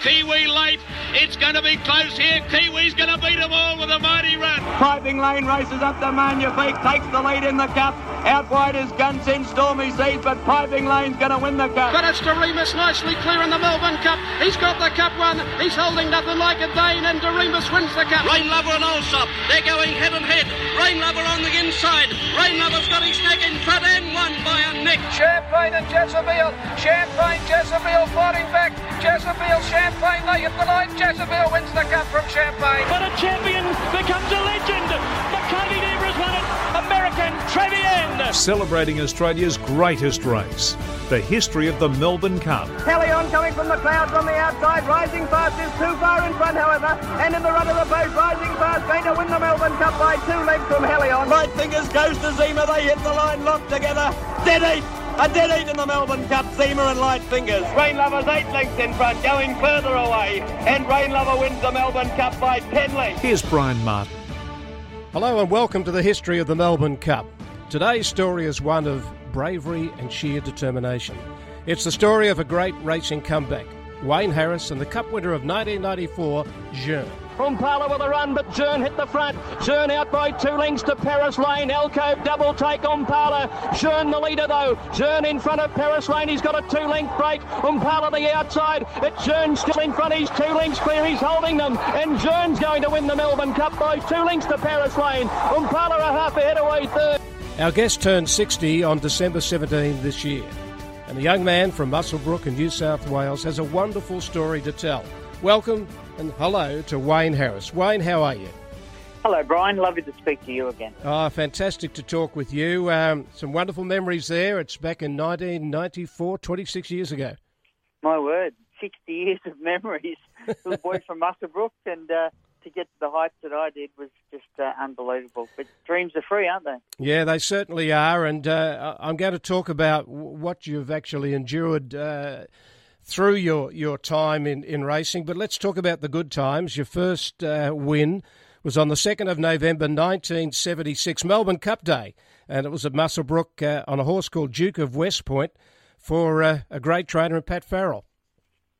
Kiwi late. It's going to be close here. Kiwi's going to beat them all with a mighty run. Piping Lane races up to Magnifique, takes the lead in the cup. Out wide is Gunsynd Stormy Seas, but Piping Lane's going to win the cup. But it's Doriemus nicely clear in the Melbourne Cup. He's got the cup one. He's holding Nothin' Leica Dane, and Doriemus wins the cup. Rain Lover and Alsop, they're going head and head. Rain Lover on the inside. Rain Lover's got his neck in front and won by a neck. Champagne and Jezabeel. Champagne, Jezabeel fighting back. Jezabeel, Champagne, they hit the line. Jezabeel wins the cup from Champagne. But a champion becomes a legend. Makybe Diva's won it. American Trevian. Celebrating Australia's greatest race, the history of the Melbourne Cup. Hellion coming from the clouds on the outside, rising fast is too far in front, however, and in the run of the post, rising fast, going to win the Melbourne Cup by two lengths from Hellion. Light fingers goes to Ziema, they hit the line, locked together, dead eight. A dead eight in the Melbourne Cup, Ziema and Light Fingers. Rain Lover's eight lengths in front, going further away. And Rain Lover wins the Melbourne Cup by ten lengths. Here's Bryan Martin. Hello and welcome to the history of the Melbourne Cup. Today's story is one of bravery and sheer determination. It's the story of a great racing comeback. Wayne Harris and the Cup winner of 1994, Jeune. Oompala with a run, but Jeune hit the front. Jeune out by two lengths to Paris Lane. Elko double take on Oompala. Jeune the leader though. Jeune in front of Paris Lane. He's got a two length break. Oompala the outside. It's Jeune still in front. He's two lengths clear. He's holding them. And Jeune's going to win the Melbourne Cup by two lengths to Paris Lane. Oompala a half ahead away third. Our guest turned 60 on December 17 this year. And the young man from Muswellbrook in New South Wales has a wonderful story to tell. Welcome and hello to Wayne Harris. Wayne, how are you? Hello, Bryan. Lovely to speak to you again. Oh, fantastic to talk with you. Um, some wonderful memories there. It's back in 1994, 26 years ago. My word, 60 years of memories. Little boy from Muswellbrook, and uh, to get to the heights that I did was just uh, unbelievable. But dreams are free, aren't they? Yeah, they certainly are. And uh, I'm going to talk about what you've actually endured uh, through your, your time in, in racing. But let's talk about the good times. Your first uh, win was on the 2nd of November 1976, Melbourne Cup Day. And it was at Muswellbrook uh, on a horse called Duke of West Point for uh, a great trainer, Pat Farrell.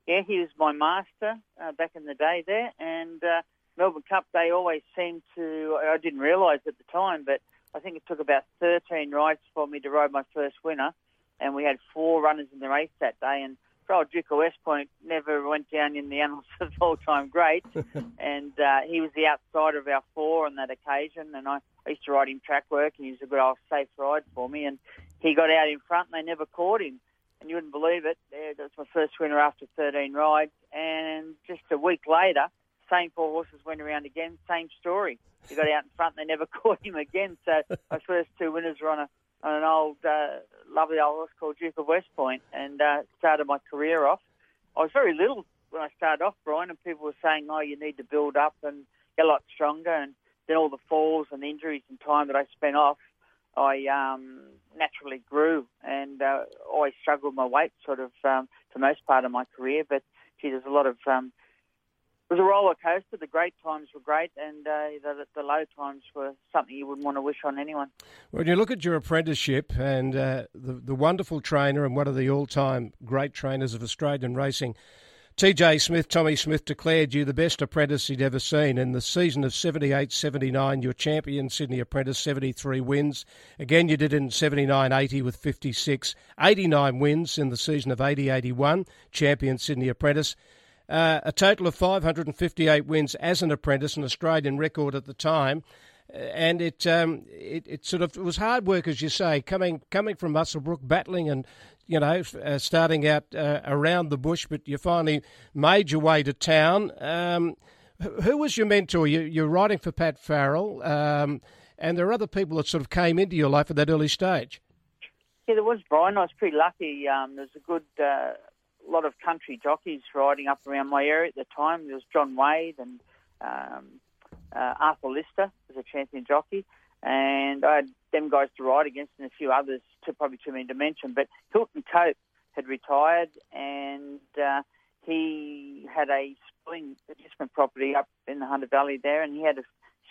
Yeah, he was my master uh, back in the day there. And uh, Melbourne Cup Day always seemed to, I didn't realise at the time, but I think it took about 13 rides for me to ride my first winner. And we had four runners in the race that day. And old Duke of West Point never went down in the annals of all-time greats, and uh, he was the outsider of our four on that occasion. And I, I used to ride him track work, and he was a good old safe ride for me. And he got out in front, and they never caught him. And you wouldn't believe it. That was my first winner after 13 rides. And just a week later, same four horses went around again, same story. He got out in front, and they never caught him again. So my first two winners were on a on an old, uh, lovely old horse called Duke of West Point and uh, started my career off. I was very little when I started off, Bryan, and people were saying, oh, you need to build up and get a lot stronger. And then all the falls and injuries and time that I spent off, I um, naturally grew and uh, always struggled with my weight sort of um, for most part of my career. But, gee, there's a lot of um, it was a roller coaster. The great times were great, and uh, the, the, low times were something you wouldn't want to wish on anyone. When you look at your apprenticeship and uh, the, the wonderful trainer and one of the all-time great trainers of Australian racing, TJ Smith, Tommy Smith declared you the best apprentice he'd ever seen. In the season of 78 79, your champion Sydney Apprentice, 73 wins. Again, you did in 79 80 with 56. 89 wins in the season of 80 81, champion Sydney Apprentice. Uh, a total of 558 wins as an apprentice, an Australian record at the time. Uh, and it, um, it, it sort of it was hard work, as you say, coming coming from Muswellbrook, battling and you know uh, starting out uh, around the bush, but you finally made your way to town. Um, who was your mentor? You, you're writing for Pat Farrell, um, and there are other people that sort of came into your life at that early stage. Yeah, there was Bryan. I was pretty lucky. Um, there's a good uh, a lot of country jockeys riding up around my area at the time. There was John Wade and um, uh, Arthur Lister was a champion jockey, and I had them guys to ride against and a few others, to probably too many to mention. But Hilton Cope had retired, and uh, he had a spring investment property up in the Hunter Valley there, and he had a,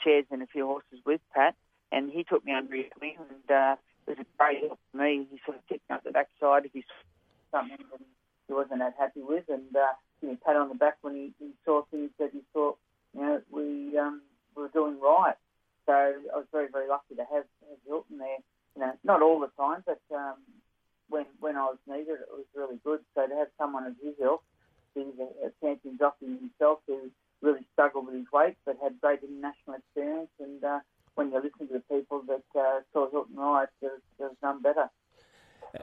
shares in a few horses with Pat, and he took me under his wing, and uh, it was a great help for me. He sort of kicked me up the backside if something he wasn't that happy with, and uh, pat on the back when he, he saw things that he thought, you know, we um, were doing right. So I was very, very lucky to have, have Hilton there. You know, not all the time, but um, when when I was needed, it was really good. So to have someone of his ilk, he's a, a champion jockey himself who really struggled with his weight, but had great international experience. And uh, when you listen to the people that uh, saw Hilton ride, there's, there's none better.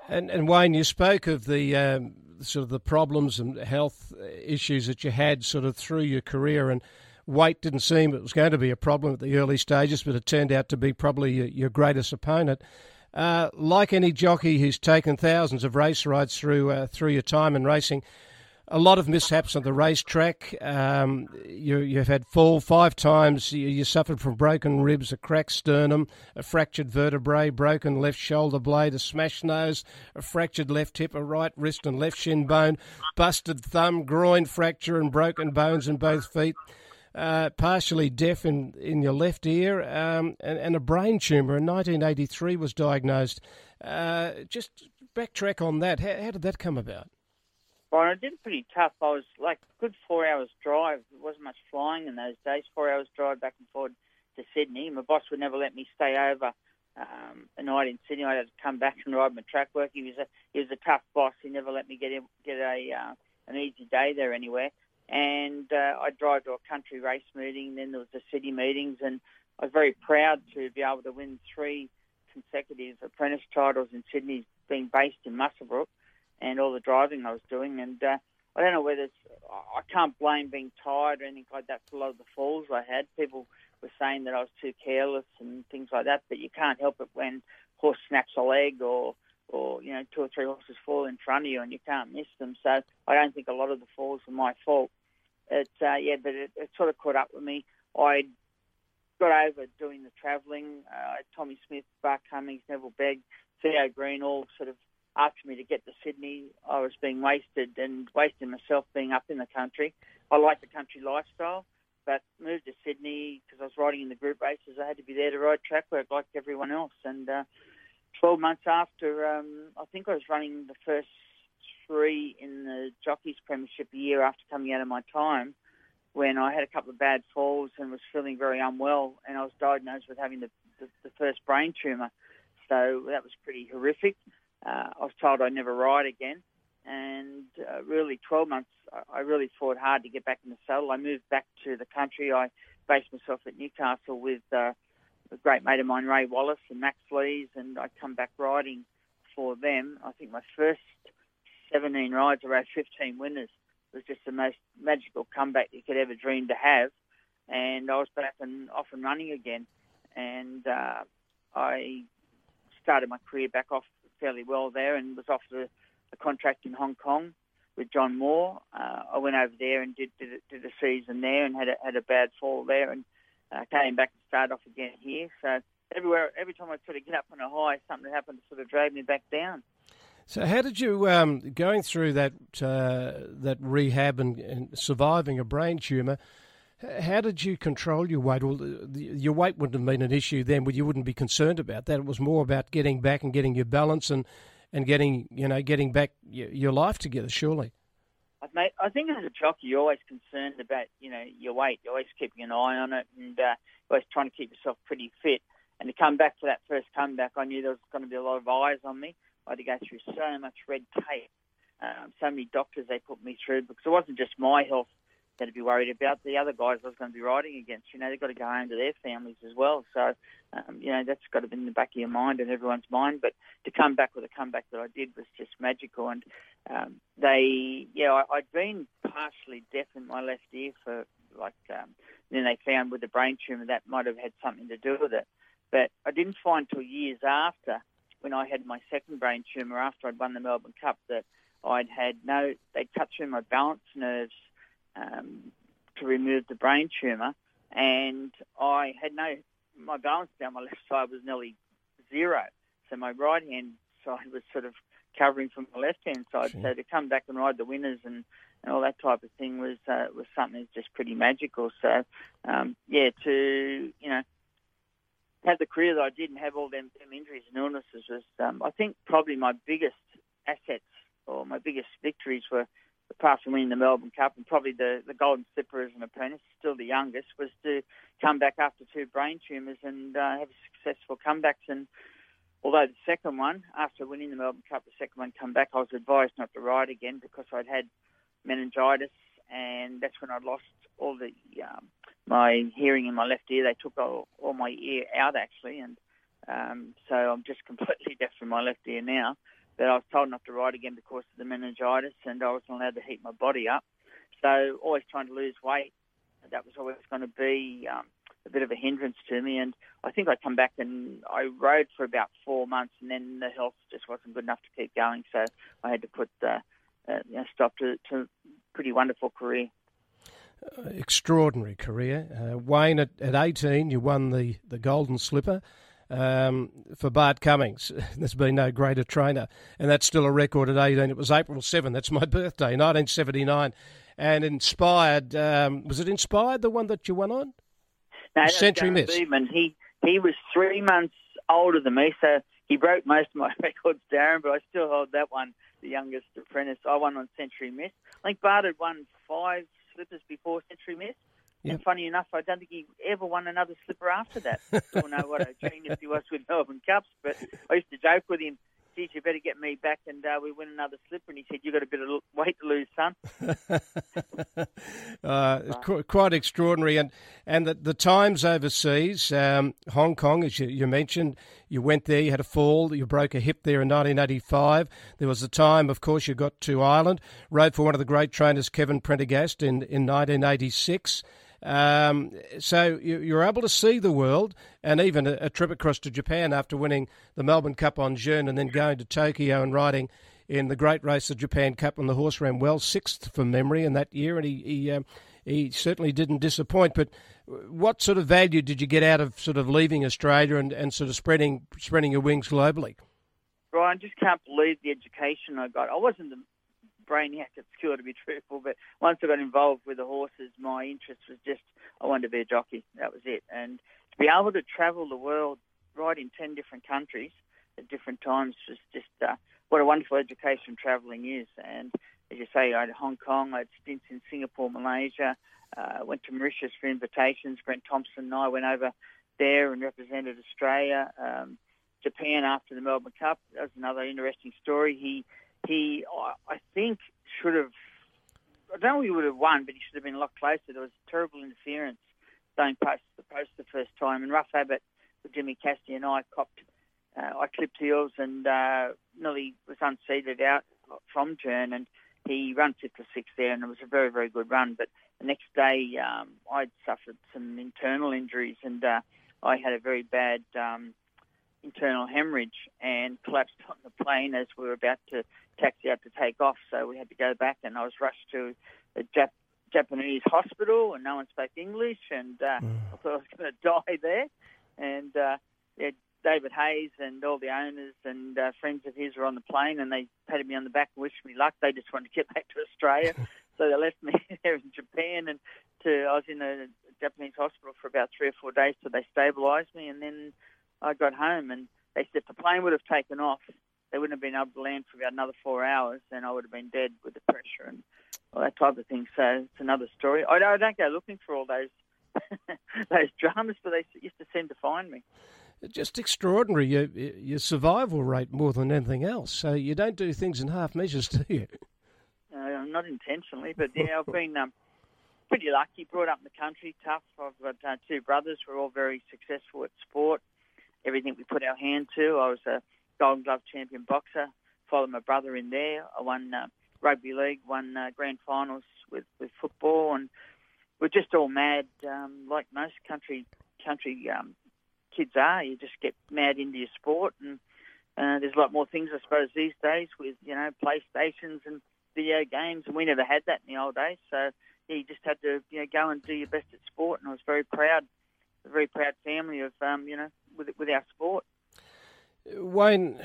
And, and Wayne, you spoke of the um, sort of the problems and health issues that you had sort of through your career, and weight didn't seem it was going to be a problem at the early stages, but it turned out to be probably your, your greatest opponent. Uh, like any jockey who's taken thousands of race rides through uh, through your time in racing, a lot of mishaps on the racetrack. Um, you, have had fall five times. You, you, suffered from broken ribs, a cracked sternum, a fractured vertebrae, broken left shoulder blade, a smashed nose, a fractured left hip, a right wrist and left shin bone, busted thumb, groin fracture, and broken bones in both feet. Uh, partially deaf in, in your left ear, um, and, and, a brain tumour in 1983 was diagnosed. Uh, just backtrack on that. How, how did that come about? Well, I did pretty tough. I was like good four hours drive. There wasn't much flying in those days. Four hours drive back and forth to Sydney. My boss would never let me stay over um, a night in Sydney. I had to come back and ride my track work. He was a he was a tough boss. He never let me get in, get a uh, an easy day there anywhere. And uh, I'd drive to a country race meeting. Then there was the city meetings, and I was very proud to be able to win three consecutive apprentice titles in Sydney, being based in Muswellbrook and all the driving I was doing. And uh, I don't know whether it's, I can't blame being tired or anything like that for a lot of the falls I had. People were saying that I was too careless and things like that, but you can't help it when horse snaps a leg or or you know two or three horses fall in front of you and you can't miss them. So I don't think a lot of the falls were my fault. It uh, yeah, but it, it sort of caught up with me. I got over doing the travelling. Uh, Tommy Smith, Bart Cummings, Neville Begg, Theo Green, all sort of after me to get to Sydney, I was being wasted and wasting myself being up in the country. I like the country lifestyle, but moved to Sydney because I was riding in the group races. I had to be there to ride track work like everyone else. And uh, 12 months after, um, I think I was running the first three in the Jockeys Premiership a year after coming out of my time when I had a couple of bad falls and was feeling very unwell and I was diagnosed with having the, the, the first brain tumour. So that was pretty horrific uh, I was told I'd never ride again. And uh, really, 12 months, I really fought hard to get back in the saddle. I moved back to the country. I based myself at Newcastle with uh, a great mate of mine, Ray Wallace and Max Lees, and I come back riding for them. I think my first 17 rides, rode 15 winners. It was just the most magical comeback you could ever dream to have. And I was back and off and running again. And uh, I started my career back off fairly well there and was offered a, contract in Hong Kong with John Moore. Uh, I went over there and did, did, did a season there and had a, had a bad fall there and uh, came back and started off again here. So everywhere, every time I sort of get up on a high, something happened to sort of drag me back down. So, how did you um, going through that uh, that rehab and, and, surviving a brain tumor? How did you control your weight? Well, your weight wouldn't have been an issue then, you wouldn't be concerned about that. It was more about getting back and getting your balance and, and getting you know getting back your, life together. Surely. Mate, I think as a jockey, you're always concerned about you know your weight. You're always keeping an eye on it, and uh, always trying to keep yourself pretty fit. And to come back for that first comeback, I knew there was going to be a lot of eyes on me. I had to go through so much red tape, um, so many doctors they put me through because it wasn't just my health going to be worried about. The other guys I was going to be riding against, you know, they've got to go home to their families as well. So, um, you know, that's got to be in the back of your mind and everyone's mind. But to come back with a comeback that I did was just magical. And um, they, yeah, I, I'd been partially deaf in my left ear for like, um, then they found with the brain tumour that might have had something to do with it. But I didn't find till years after when I had my second brain tumour after I'd won the Melbourne Cup that I'd had no, they cut through my balance nerves um, to remove the brain tumour, and I had no my balance down my left side was nearly zero, so my right hand side was sort of covering from my left hand side. Sure. So to come back and ride the winners and, and all that type of thing was uh, was something that's just pretty magical. So um, yeah, to you know have the career that I did and have all them, them injuries and illnesses was um, I think probably my biggest assets or my biggest victories were apart from winning the Melbourne Cup and probably the, the Golden Slipper as an apprentice, still the youngest, was to come back after two brain tumours and uh, have successful comebacks. And although the second one, after winning the Melbourne Cup, the second one come back, I was advised not to ride again because I'd had meningitis, and that's when I lost all the um, my hearing in my left ear. They took all, all my ear out actually, and um, so I'm just completely deaf in my left ear now. But I was told not to ride again because of the meningitis, and I wasn't allowed to heat my body up. So always trying to lose weight. That was always going to be um, a bit of a hindrance to me. And I think I come back and I rode for about four months, and then the health just wasn't good enough to keep going. So I had to put uh, uh, you know, stop to, to pretty wonderful career. Uh, extraordinary career. Uh, Wayne, at, at 18, you won the, the Golden Slipper um, for Bart Cummings. There's been no greater trainer, and that's still a record at 18. It was April 7, that's my birthday, 1979. And inspired, um, was it inspired the one that you won on? No, Century Miss. Beadman. He he was three months older than me, so he broke most of my records, Darren. But I still hold that one, the youngest apprentice. I won on Century Miss. I think Bart had won five slippers before Century Miss. Yep. And funny enough, I don't think he ever won another slipper after that. I don't know what a genius he was with Melbourne Cups, but I used to joke with him geez, you better get me back and uh, we win another slipper. And he said, you've got a bit of weight to lose, son. uh, qu- quite extraordinary. And, and the, the times overseas, um, Hong Kong, as you, you, mentioned, you went there, you had a fall, you broke a hip there in 1985. There was a time, of course, you got to Ireland, rode for one of the great trainers, Kevin Prendergast, in, in 1986. Um, so you, are able to see the world, and even a, a, trip across to Japan after winning the Melbourne Cup on Jeune, and then going to Tokyo and riding in the great race, the Japan Cup, and the horse ran well, sixth from memory in that year, and he he, um, he certainly didn't disappoint. But what sort of value did you get out of sort of leaving Australia and, and sort of spreading spreading your wings globally? Bryan, just can't believe the education I got. I wasn't brainiac school, to be truthful. But once I got involved with the horses, my interest was just I wanted to be a jockey. That was it. And to be able to travel the world, ride in ten different countries at different times, was just uh, what a wonderful education travelling is. And as you say, I had Hong Kong, I had stints in Singapore, Malaysia. Uh, went to Mauritius for invitations. Brent Thompson and I went over there and represented Australia. Um, Japan after the Melbourne Cup. That was another interesting story. He he, I think, should have. I don't know he would have won, but he should have been a lot closer. There was terrible interference going past the post the first time, and Rough Habit with Jimmy Cassidy and I copped. Uh, I clipped heels and uh, nearly was unseated out from turn, and he ran fifth to sixth there, and it was a very, very good run. But the next day, um, I'd suffered some internal injuries, and uh, I had a very bad um, internal hemorrhage and collapsed on the plane as we were about to taxi out to take off. So we had to go back, and I was rushed to a Jap- Japanese hospital, and no one spoke English, and uh, mm. I thought I was going to die there. And uh, yeah, David Hayes and all the owners and uh, friends of his were on the plane, and they patted me on the back and wished me luck. They just wanted to get back to Australia, so they left me there in Japan, and to I was in a Japanese hospital for about three or four days till they stabilised me, and then I got home, and they said the plane would have taken off, they wouldn't have been able to land for about another four hours, and I would have been dead with the pressure and all that type of thing. So it's another story. I don't, I don't go looking for all those those dramas, but they used to seem to find me. Just extraordinary your your survival rate more than anything else. So you don't do things in half measures, do you? Uh, not intentionally, but yeah, I've been um, pretty lucky. Brought up in the country, tough. I've got uh, two brothers. We're all very successful at sport. Everything we put our hand to. I was a Golden Glove champion boxer. Followed my brother in there. I won uh, rugby league, won uh, grand finals with, with football, and we're just all mad, um, like most country country um, kids are. You just get mad into your sport, and uh, there's a lot more things, I suppose, these days with you know PlayStations and video games, and we never had that in the old days. So yeah, you just had to you know go and do your best at sport, and I was very proud, a very proud family of um, you know with with our sport. Wayne,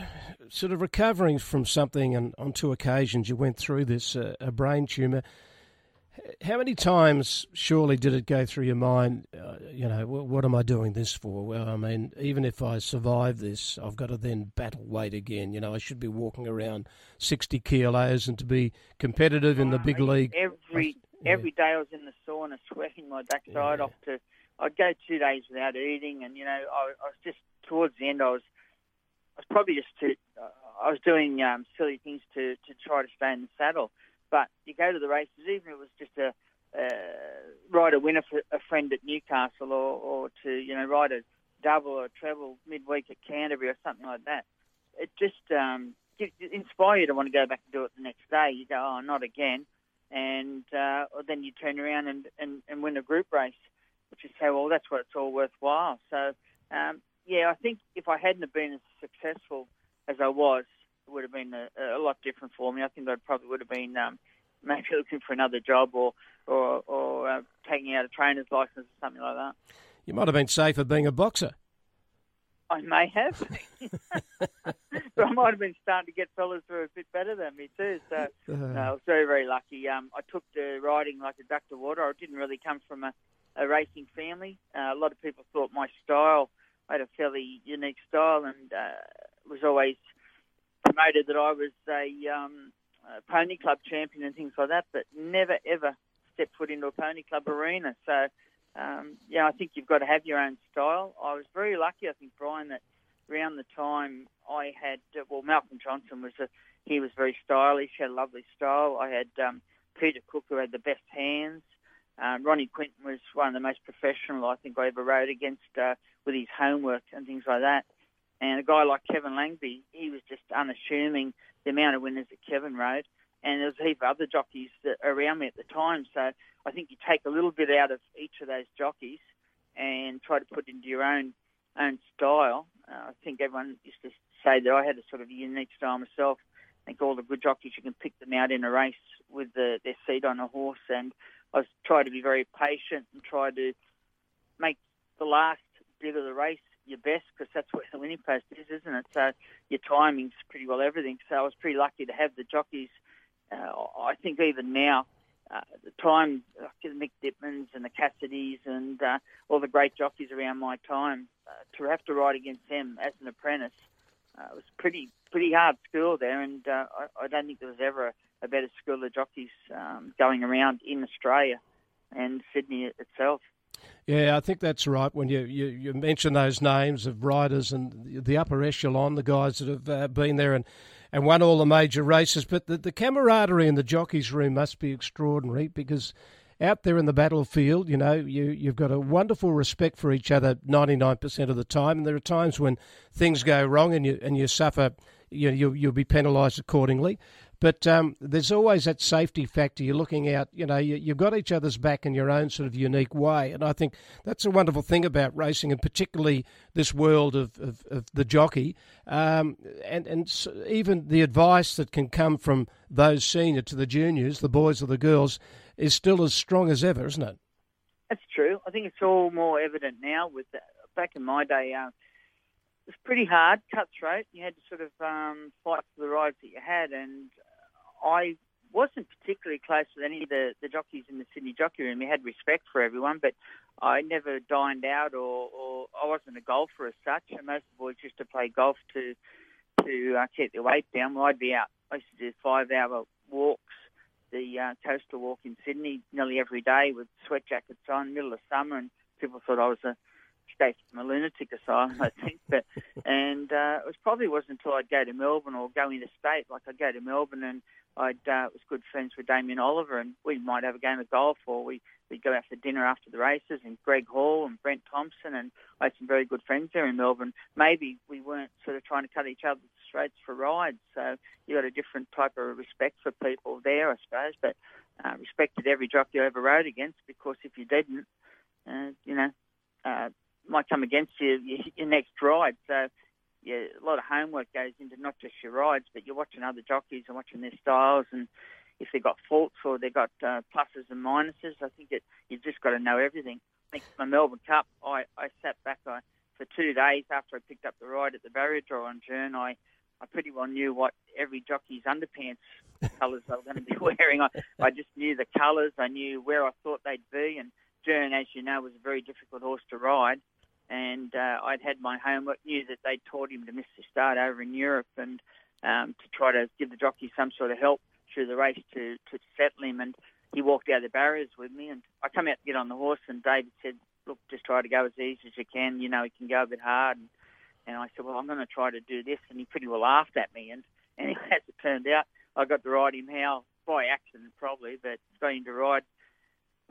sort of recovering from something, and on two occasions you went through this uh, a brain tumour. How many times, surely, did it go through your mind? Uh, you know, what am I doing this for? Well, I mean, even if I survive this, I've got to then battle weight again. You know, I should be walking around sixty kilos, and to be competitive in the big league. Every yeah. every day I was in the sauna, sweating my backside Yeah. off. To I'd go two days without eating, and you know, I, I was just towards the end. I was was probably just too. Uh, I was doing um, silly things to to try to stay in the saddle. But you go to the races, even if it was just a uh, ride a winner for a friend at Newcastle, or, or to you know ride a double or a treble midweek at Canterbury or something like that. It just um, inspire you to want to go back and do it the next day. You go, oh, not again, and uh, then you turn around and, and, and win a group race, which is say, well, that's what it's all worthwhile. So um, yeah, I think if I hadn't have been as successful as I was, it would have been a, a lot different for me. I think I probably would have been um, maybe looking for another job or or, or uh, taking out a trainer's license or something like that. You might have been safer being a boxer. I may have, but I might have been starting to get fellas who are a bit better than me too. So no, I was very very lucky. Um, I took to riding like a duck to water. I didn't really come from a, a racing family. Uh, a lot of people thought my style, I had a fairly unique style, and uh, was always promoted that I was a, um, a pony club champion and things like that, but never ever stepped foot into a pony club arena. So, um, yeah, I think you've got to have your own style. I was very lucky, I think, Bryan, that around the time I had, uh, well, Malcolm Johnson was a, he was very stylish, had a lovely style. I had um, Peter Cook, who had the best hands. Um, Ronnie Quinton was one of the most professional I think I ever rode against uh, with his homework and things like that. And a guy like Kevin Langby, he was just unassuming the amount of winners that Kevin rode. And there was a heap of other jockeys around me at the time. So I think you take a little bit out of each of those jockeys and try to put into your own own style. Uh, I think everyone used to say that I had a sort of unique style myself. I think all the good jockeys you can pick them out in a race with the, their seat on a horse, and I try to be very patient and try to make the last bit of the race your best because that's where the winning post is, isn't it? So your timing's pretty well everything. So I was pretty lucky to have the jockeys. Uh, I think even now, uh, the time, like the Mick Dittmans and the Cassidys and uh, all the great jockeys around my time, uh, to have to ride against them as an apprentice uh, it was pretty pretty hard school there, and uh, I, I don't think there was ever a, better school of jockeys um, going around in Australia and Sydney itself. Yeah, I think that's right. When you, you, you mention those names of riders and the- the upper echelon, the guys that have uh, been there and, and won all the major races, but the, the camaraderie in the jockeys' room must be extraordinary because out there in the battlefield, you know, you, you've got a wonderful respect for each other 99% of the time. And there are times when things go wrong and you, and you suffer, you know, you'll, you'll be penalised accordingly. But um, there's always that safety factor. You're looking out, you know, you, you've got each other's back in your own sort of unique way. And I think that's a wonderful thing about racing, and particularly this world of, of, of the jockey. Um, and and s- even the advice that can come from those senior to the juniors, the boys or the girls, is still as strong as ever, isn't it? That's true. I think it's all more evident now. With back in my day, uh, it was pretty hard, cutthroat. You had to sort of um, fight for the rides that you had, and I wasn't particularly close with any of the, the jockeys in the Sydney Jockey Room. We had respect for everyone, but I never dined out, or, or I wasn't a golfer as such. And most of the boys used to play golf to to uh, keep their weight down. Well, I'd be out. I used to do five-hour walks, the uh, coastal walk in Sydney, nearly every day with sweat jackets on, middle of summer, and people thought I was a escaped from a lunatic asylum, I think. But and uh, it was probably wasn't until I'd go to Melbourne or go interstate, like I'd go to Melbourne and I'd uh, was good friends with Damien Oliver, and we might have a game of golf, or we we'd go out for dinner after the races, and Greg Hall and Brent Thompson, and I had some very good friends there in Melbourne. Maybe we weren't sort of trying to cut each other's throats for rides, so you got a different type of respect for people there, I suppose. But uh, respected every jockey I ever rode against, because if you didn't, uh, you know, uh, might come against you your next ride. So yeah, a lot of homework goes into not just your rides, but you're watching other jockeys and watching their styles and if they've got faults or they've got uh, pluses and minuses. I think it, you've just got to know everything. I think my Melbourne Cup, I, I sat back I, for two days after I picked up the ride at the barrier draw on Jeune. I, I pretty well knew what every jockey's underpants colours they were going to be wearing. I, I just knew the colours. I knew where I thought they'd be. And Jeune, as you know, was a very difficult horse to ride. And uh, I'd had my homework, knew that they'd taught him to miss the start over in Europe and um, to try to give the jockey some sort of help through the race to, to settle him. And he walked out of the barriers with me. And I come out to get on the horse, and David said, Look, just try to go as easy as you can. You know, he can go a bit hard. And, and I said, Well, I'm going to try to do this. And he pretty well laughed at me. And anyway, as it turned out, I got to ride him how by accident probably, but got him to ride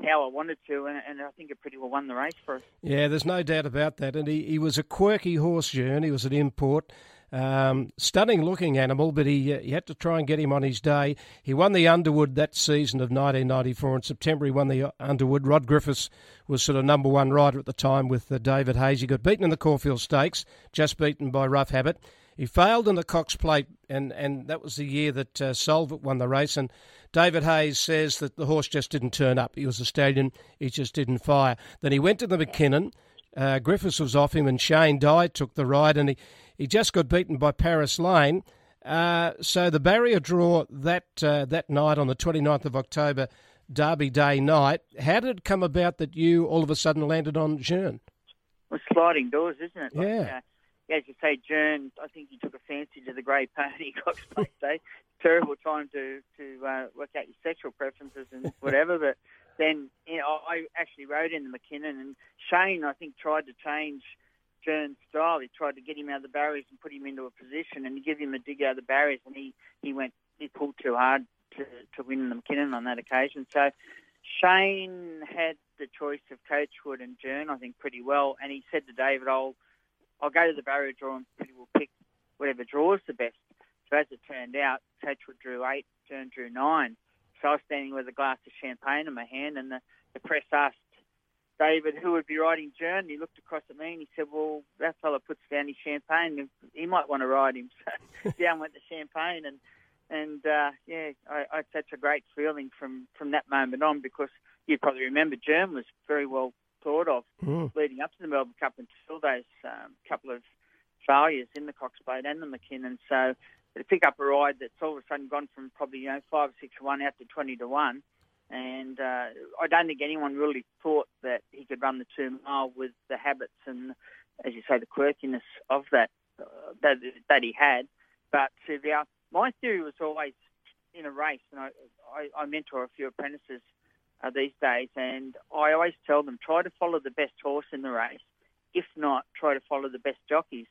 how I wanted to, and, and, I think it pretty well won the race for us. Yeah, there's no doubt about that. And he, he was a quirky horse, Jeune. He was an import. Um, stunning looking animal, but he, uh, he had to try and get him on his day. He won the Underwood that season of 1994. In September, he won the uh, Underwood. Rod Griffiths was sort of number one rider at the time with uh, David Hayes. He got beaten in the Caulfield Stakes, just beaten by Rough Habit. He failed in the Cox Plate, and, and that was the year that uh, Solvit won the race. And David Hayes says that the horse just didn't turn up. He was a stallion, he just didn't fire. Then he went to the Mackinnon. Uh, Griffiths was off him, and Shane Dye took the ride, and he, he just got beaten by Paris Lane. Uh, so the barrier draw that uh, that night on the 29th of October, Derby Day night. How did it come about that you all of a sudden landed on Jeune? Well, sliding doors, isn't it? Like, yeah. As you say, Jeune, I think he took a fancy to the grey pony Cox Plate Day. Terrible time to to uh, work out your sexual preferences and whatever. but then you know, I actually rode in the Mackinnon, and Shane, I think, tried to change Jeune's style. He tried to get him out of the barriers and put him into a position and give him a dig out of the barriers, and he he went he pulled too hard to to win the Mackinnon on that occasion. So. Shane had the choice of Coachwood and Jeune, I think, pretty well, and he said to David, "I'll I'll go to the barrier draw and well pick whatever draws the best. So as it turned out, Coachwood drew eight, Jeune drew nine. So I was standing with a glass of champagne in my hand, and the, the press asked David who would be riding Jeune. He looked across at me and he said, "Well, that fella puts down his champagne. He might want to ride him." So down went the champagne, and and uh, yeah, I, I such a great feeling from from that moment on because you probably remember Jeune was very well thought of mm. leading up to the Melbourne Cup until those um, couple of failures in the Cox Plate and the Mackinnon. So to pick up a ride that's all of a sudden gone from probably you know five or six to one out to twenty to one, and uh, I don't think anyone really thought that he could run the two mile with the habits and, as you say, the quirkiness of that uh, that that he had. But to be able, my theory was always in a race, and I, I, I mentor a few apprentices uh, these days, and I always tell them try to follow the best horse in the race. If not, try to follow the best jockeys.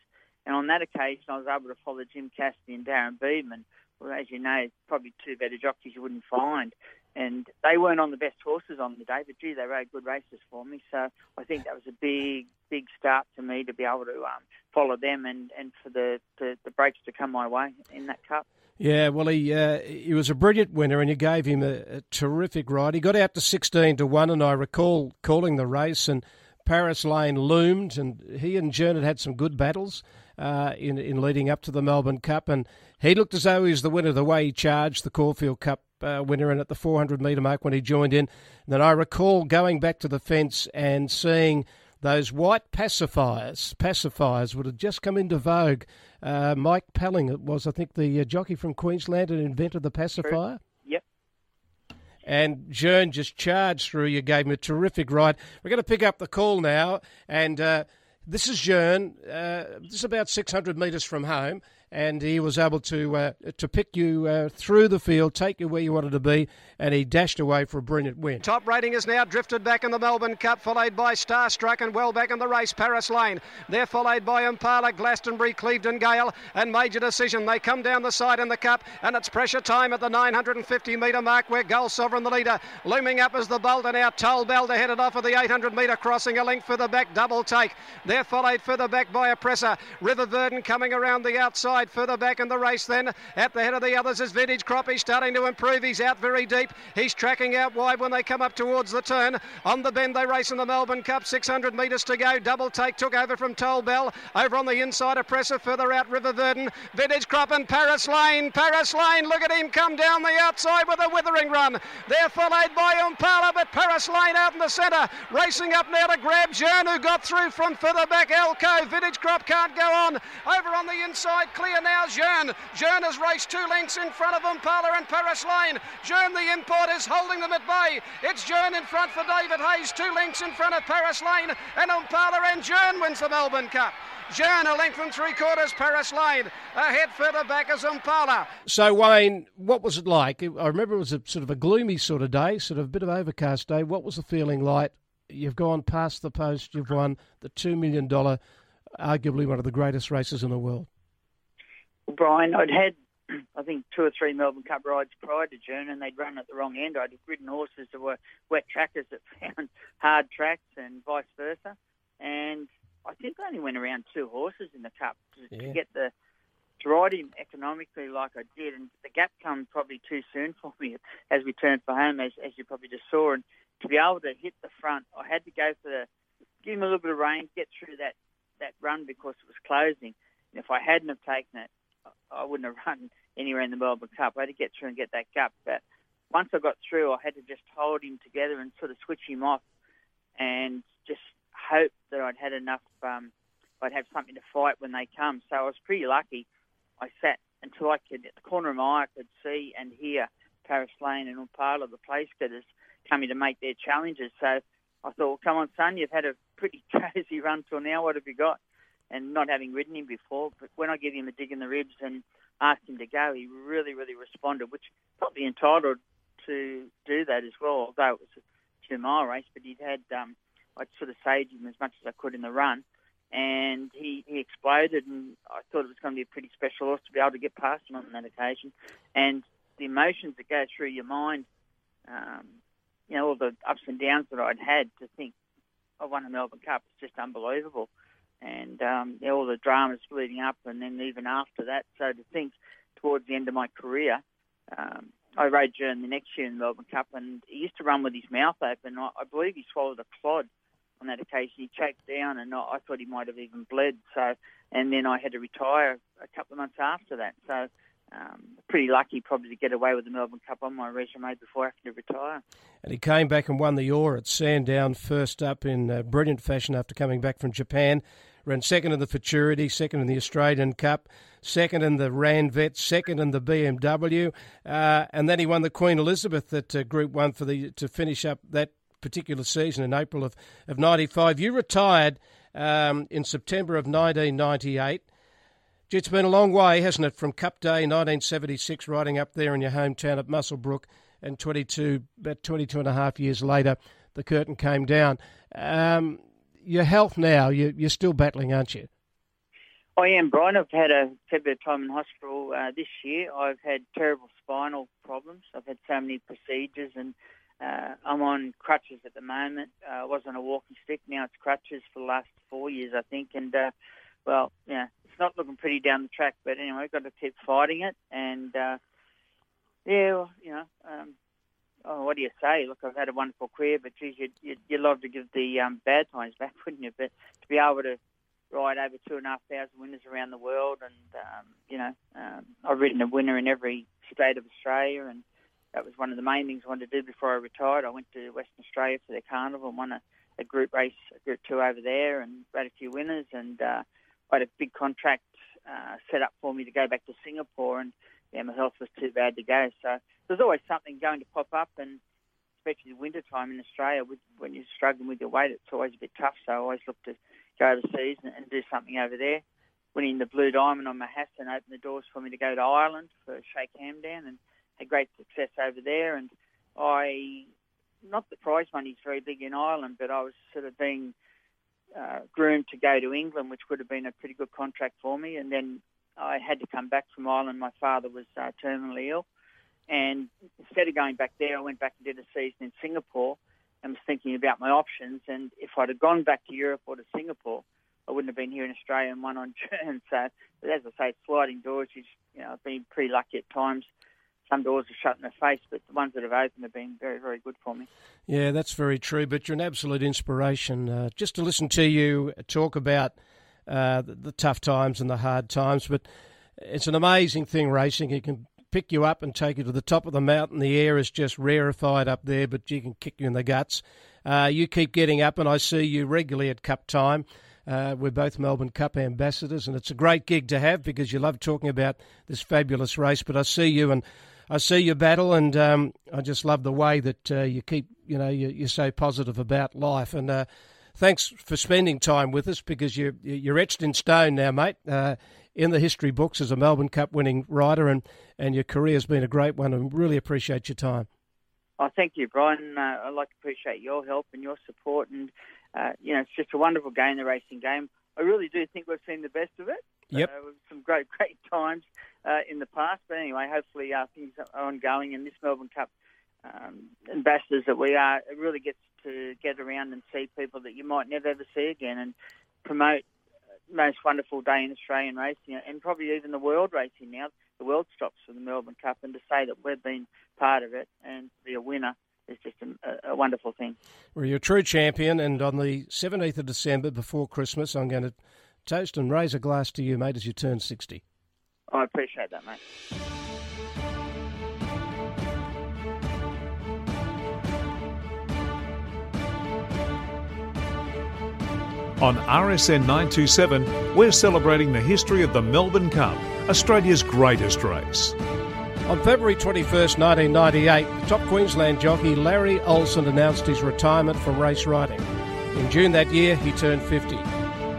And on that occasion, I was able to follow Jim Cassidy and Darren Beadman. Well, as you know, probably two better jockeys you wouldn't find. And they weren't on the best horses on the day, but gee, they rode good races for me. So I think that was a big, big start to me to be able to um, follow them and, and for the, the, the breaks to come my way in that cup. Yeah, well, he uh, he was a brilliant winner, and you gave him a, a, terrific ride. He got out to sixteen to one, and I recall calling the race, and Paris Lane loomed, and he and Jeune had had some good battles uh, in in leading up to the Melbourne Cup, and he looked as though he was the winner the way he charged the Caulfield Cup uh, winner, and at the 400 metre mark when he joined in. And then I recall going back to the fence and seeing those white pacifiers, pacifiers would have just come into vogue. Uh, Mike Pelling, it was, I think, the uh, jockey from Queensland that invented the pacifier. Yep. And Jeune just charged through. You gave him a terrific ride. We're going to pick up the call now, and uh, this is Jeune. Uh, this is about 600 metres from home and he was able to uh, to pick you uh, through the field, take you where you wanted to be, and he dashed away for a brilliant win. Top rating is now drifted back in the Melbourne Cup, followed by Starstruck and well back in the race, Paris Lane. They're followed by Oompala, Glastonbury, Clevedon Gale, and Major Decision. They come down the side in the Cup, and it's pressure time at the 950 metre mark where Gull Sovereign, the leader, looming up as the Bolt, and now Toll Bell to head it off at the 800 metre crossing, a length further back, double take. They're followed further back by Oppressor. River Verdon coming around the outside, further back in the race then. At the head of the others is Vintage Crop. He's starting to improve. He's out very deep. He's tracking out wide when they come up towards the turn. On the bend, they race in the Melbourne Cup. 600 metres to go. Double take took over from Toll Bell. Over on the inside, Oppressor. Further out, River Verdon. Vintage Crop and Paris Lane. Paris Lane, look at him come down the outside with a withering run. They're followed by Oompala, but Paris Lane out in the centre. Racing up now to grab Jeune, who got through from further back. Elko. Vintage Crop can't go on. Over on the inside, clear now. Jeune. Jeune has raced two lengths in front of Oompala and Paris Lane. Jeune, the import, is holding them at bay. It's Jeune in front for David Hayes. Two lengths in front of Paris Lane. And Oompala and Jeune wins the Melbourne Cup. Jeune, a length and three quarters, Paris Lane. Ahead further back is Oompala. So, Wayne, what was it like? I remember it was a sort of a gloomy sort of day, sort of a bit of overcast day. What was the feeling like? You've gone past the post, you've won the $2 million, arguably one of the greatest races in the world. Bryan, I'd had, I think, two or three Melbourne Cup rides prior to Jeune, and they'd run at the wrong end. I'd ridden horses that were wet trackers that found hard tracks and vice versa. And I think I only went around two horses in the cup to, yeah. to get the to ride him economically like I did, and the gap come probably too soon for me as we turned for home, as, as you probably just saw. And to be able to hit the front, I had to go for the give him a little bit of range, get through that that run because it was closing. And if I hadn't have taken it, I wouldn't have run anywhere in the Melbourne Cup. I had to get through and get that gap. But once I got through, I had to just hold him together and sort of switch him off, and just hope that I'd had enough. Um, I'd have something to fight when they come. So I was pretty lucky. I sat until I could, at the corner of my eye, I could see and hear Paris Lane and Oompala, the place getters, coming to make their challenges. So I thought, well, come on, son, you've had a pretty crazy run till now. What have you got? And not having ridden him before, but when I gave him a dig in the ribs and asked him to go, he really, really responded, which probably entitled to do that as well, although it was a two mile race, but he'd had um, I'd sort of saved him as much as I could in the run, and he, he exploded, and I thought it was going to be a pretty special horse to be able to get past him on that occasion, and the emotions that go through your mind, um, you know, all the ups and downs that I'd had to think I won a Melbourne Cup is just unbelievable, and um, all the dramas leading up, and then even after that. So to think towards the end of my career. Um, I rode Jeune the next year in the Melbourne Cup, and he used to run with his mouth open. I, I believe he swallowed a clod on that occasion. He choked down, and I, I thought he might have even bled. So, and then I had to retire a couple of months after that. So, um, pretty lucky probably to get away with the Melbourne Cup on my resume before having to retire. And he came back and won the Orr at Sandown first up in uh, brilliant fashion after coming back from Japan. Ran second in the Futurity, second in the Australian Cup, second in the Rand Ranvet, second in the BMW, uh, and then he won the Queen Elizabeth at uh, Group One for the to finish up that particular season in April of, of 95. You retired um, in September of 1998. It's been a long way, hasn't it, from Cup Day 1976, riding up there in your hometown at Muswellbrook, and 22, about 22 and a half years later, the curtain came down. Um, your health now, you, you're still battling, aren't you? I am, Bryan. I've had a fair bit of time in hospital uh, this year. I've had terrible spinal problems. I've had so many procedures and uh, I'm on crutches at the moment. Uh, I was on a walking stick. Now it's crutches for the last four years, I think. And, uh, well, yeah, it's not looking pretty down the track. But anyway, I've got to keep fighting it. And, uh, yeah, well, you know, um, oh, what do you say? Look, I've had a wonderful career, but geez, you'd, you'd, you'd love to give the um, bad times back, wouldn't you? But to be able to ride over two and a half thousand winners around the world, and um, you know, um, I've ridden a winner in every state of Australia, and that was one of the main things I wanted to do before I retired. I went to Western Australia for their carnival and won a, a group race, a group two over there, and had a few winners. And uh, had a big contract uh, set up for me to go back to Singapore, and yeah, my health was too bad to go. So there's always something going to pop up, and especially the winter time in Australia, with, when you're struggling with your weight, it's always a bit tough. So I always look to go overseas and, and do something over there. Winning the Blue Diamond on Mahassan opened the doors for me to go to Ireland for Sheikh Hamdan and had great success over there. And I, not the prize money is very big in Ireland, but I was sort of being uh, groomed to go to England, which would have been a pretty good contract for me. And then I had to come back from Ireland. My father was uh, terminally ill. And instead of going back there, I went back and did a season in Singapore and was thinking about my options. And if I'd have gone back to Europe or to Singapore, I wouldn't have been here in Australia and won on Jeune. So, as I say, sliding doors. You know, I've been pretty lucky at times some doors are shut in the face, but the ones that have opened have been very, very good for me. Yeah, that's very true. But you're an absolute inspiration. Uh, just to listen to you talk about uh, the, the, tough times and the hard times, but it's an amazing thing racing. You can pick you up and take you to the top of the mountain. The air is just rarefied up there, but you can kick you in the guts. Uh, you keep getting up, and I see you regularly at Cup time. Uh, we're both Melbourne Cup ambassadors, and it's a great gig to have because you love talking about this fabulous race. But I see you and I see your battle, and um, I just love the way that uh, you keep, you know, you, are so positive about life. And uh, thanks for spending time with us because you're you're etched in stone now, mate, uh, in the history books as a Melbourne Cup winning rider, and and your career has been a great one. And really appreciate your time. Oh, thank you, Bryan. Uh, I'd like to appreciate your help and your support, and uh, you know, it's just a wonderful game, the racing game. I really do think we've seen the best of it. Yep. Uh, some great, great times uh, in the past. But anyway, hopefully uh, things are ongoing, and this Melbourne Cup um, ambassadors that we are, it really gets to get around and see people that you might never ever see again, and promote the most wonderful day in Australian racing, and probably even the world racing now. The world stops for the Melbourne Cup, and to say that we've been part of it and be a winner is just a, a, wonderful thing. Well, you're a true champion, and on the 17th of December, before Christmas, I'm going to toast and raise a glass to you, mate, as you turn 60. I appreciate that, mate. On RSN 927, we're celebrating the history of the Melbourne Cup, Australia's greatest race. On February 21st, 1998, top Queensland jockey Larry Olsen announced his retirement from race riding. In June that year, he turned 50.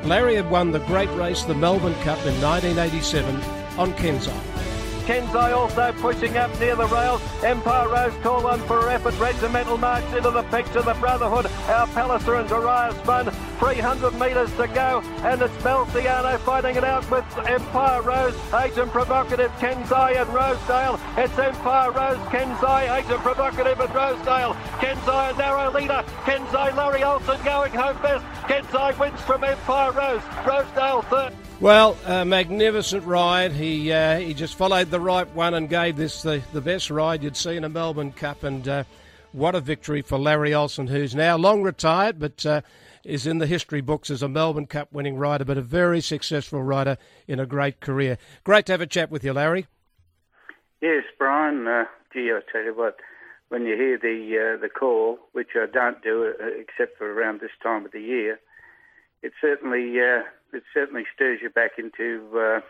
Larry had won the great race, the Melbourne Cup, in 1987 on Kensei. Kensei also pushing up near the rails. Empire Rose call on for effort. Regimental march into the picture. The Brotherhood, our Palliser and Darius Spun. 300 metres to go, and it's Melciano fighting it out with Empire Rose, Agent Provocative, Kensei and Rosedale. It's Empire Rose, Kensei, Agent Provocative and Rosedale. Kensei a narrow leader. Kensei, Larry Olsen going home best. Kensei wins from Empire Rose. Rosedale third. Well, a magnificent ride. He uh, he just followed the right one and gave this the, the best ride you'd see in a Melbourne Cup. And uh, what a victory for Larry Olsen, who's now long retired, but uh, is in the history books as a Melbourne Cup winning rider, but a very successful rider in a great career. Great to have a chat with you, Larry. Yes, Brian. Uh, gee, I tell you what, when you hear the uh, the call, which I don't do uh, except for around this time of the year, it certainly uh, it certainly stirs you back into uh,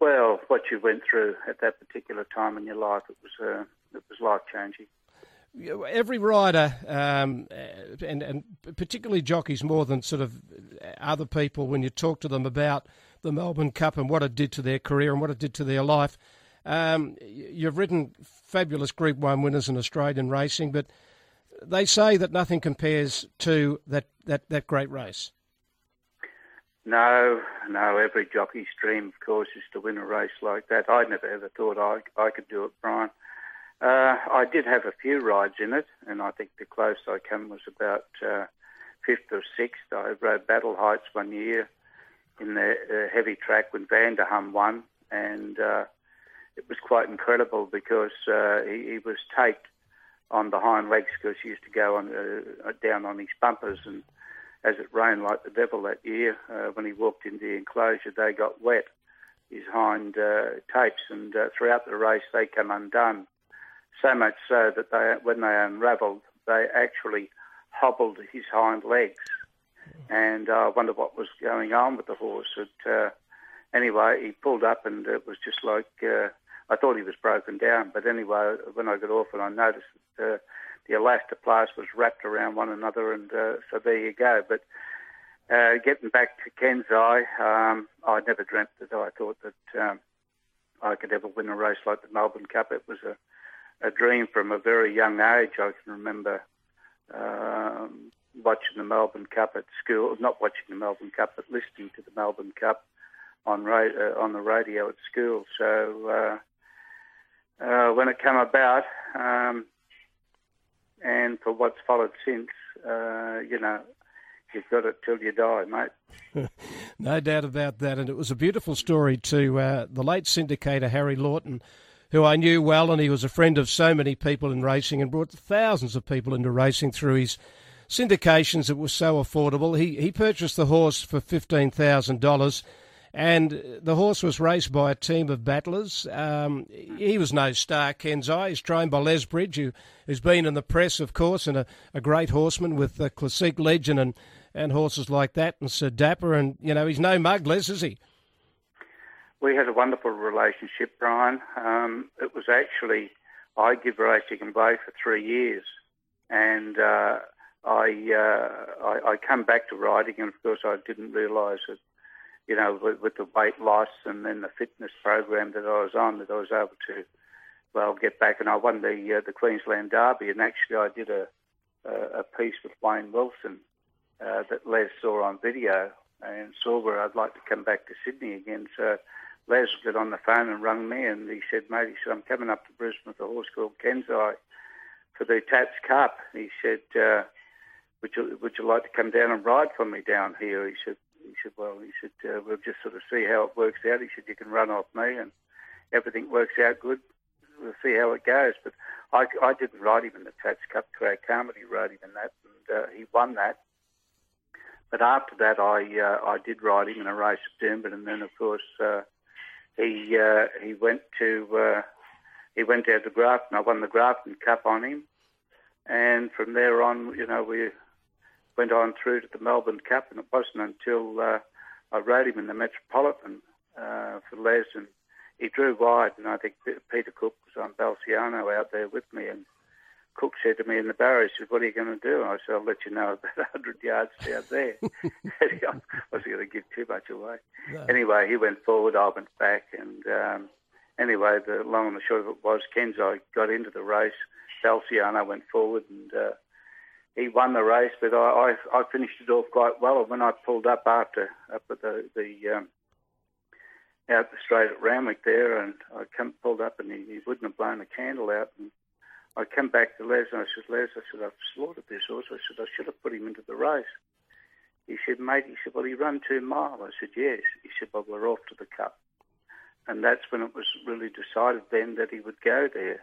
well what you went through at that particular time in your life. It was uh, it was life changing. Every rider, um, and and particularly jockeys, more than sort of other people, when you talk to them about the Melbourne Cup and what it did to their career and what it did to their life. Um, you've ridden fabulous Group One winners in Australian racing, but they say that nothing compares to that, that, that great race. No, no. Every jockey's dream, of course, is to win a race like that. I never ever thought I, I could do it, Brian. Uh, I did have a few rides in it, and I think the closest I came was about uh, fifth or sixth. I rode Battle Heights one year in the uh, heavy track when Van der Hum won, and uh, it was quite incredible because uh, he, he was taped on the hind legs because he used to go on uh, down on his bumpers and as it rained like the devil that year, uh, when he walked into the enclosure, they got wet, his hind uh, tapes, and uh, throughout the race they come undone. So much so that they, when they unravelled, they actually hobbled his hind legs. And I wonder what was going on with the horse. It, uh, anyway, he pulled up, and it was just like uh, I thought he was broken down. But anyway, when I got off, and I noticed that uh, the elastoplast was wrapped around one another, and uh, so there you go. But uh, getting back to Kensei, um, I never dreamt that I thought that um, I could ever win a race like the Melbourne Cup. It was a, a dream from a very young age. I can remember um, watching the Melbourne Cup at school, not watching the Melbourne Cup, but listening to the Melbourne Cup on ra- uh, on the radio at school. So uh, uh, when it came about, um, and for what's followed since, uh, you know, you've got it till you die, mate. no doubt about that. And it was a beautiful story to uh, the late syndicator Harry Lawton, who I knew well, and he was a friend of so many people in racing and brought thousands of people into racing through his syndications. It was so affordable. He he purchased the horse for fifteen thousand dollars. And the horse was raced by a team of battlers. Um, he was no star, Kensei. He's trained by Les Bridge, who, who's been in the press, of course, and a, a great horseman with the Classique Legend and, and horses like that, and Sir Dapper. And, you know, he's no mug, Les, is he? We had a wonderful relationship, Brian. Um, it was actually, I give Racing and Bay for three years. And uh, I, uh, I, I come back to riding, and of course, I didn't realise that, you know, with, with, the weight loss and then the fitness program that I was on, that I was able to, well, get back. And I won the uh, the Queensland Derby, and actually, I did a a, a piece with Wayne Wilson uh, that Les saw on video and saw where I'd like to come back to Sydney again. So Les got on the phone and rang me, and he said, "Mate," he said, "I'm coming up to Brisbane with a horse called Kensei for the Tats Cup." He said. Uh, would you would you like to come down and ride for me down here? He said, he said, well, he said, uh, we'll just sort of see how it works out. He said, you can run off me and everything works out good. We'll see how it goes. But I, I didn't ride him in the Tats Cup. Craig Carmody rode him in that, and uh, he won that. But after that, I uh, I did ride him in a race at Doomben, and then of course uh, he uh, he went to uh, he went out to Grafton. I won the Grafton Cup on him, and from there on, you know, we went on through to the Melbourne Cup, and it wasn't until uh, I rode him in the Metropolitan uh, for Les, and he drew wide, and I think Peter Cook was on Balciano out there with me, and Cook said to me in the barrier, he said, what are you going to do? And I said, I'll let you know about 100 yards down there. I wasn't going to give too much away. No. Anyway, he went forward, I went back, and um, anyway, the long and the short of it was, Kensei got into the race, Balciano went forward, and uh, he won the race, but I, I, I finished it off quite well. And when I pulled up after up at the the um, out the straight at Randwick there, and I come pulled up, and he, he wouldn't have blown a candle out. And I come back to Les, and I said, Les, I said, I've slaughtered this horse. I said, I should have put him into the race. He said, mate, he said, well, he run two mile. I said, yes. He said, well, we're off to the cup. And that's when it was really decided then that he would go there.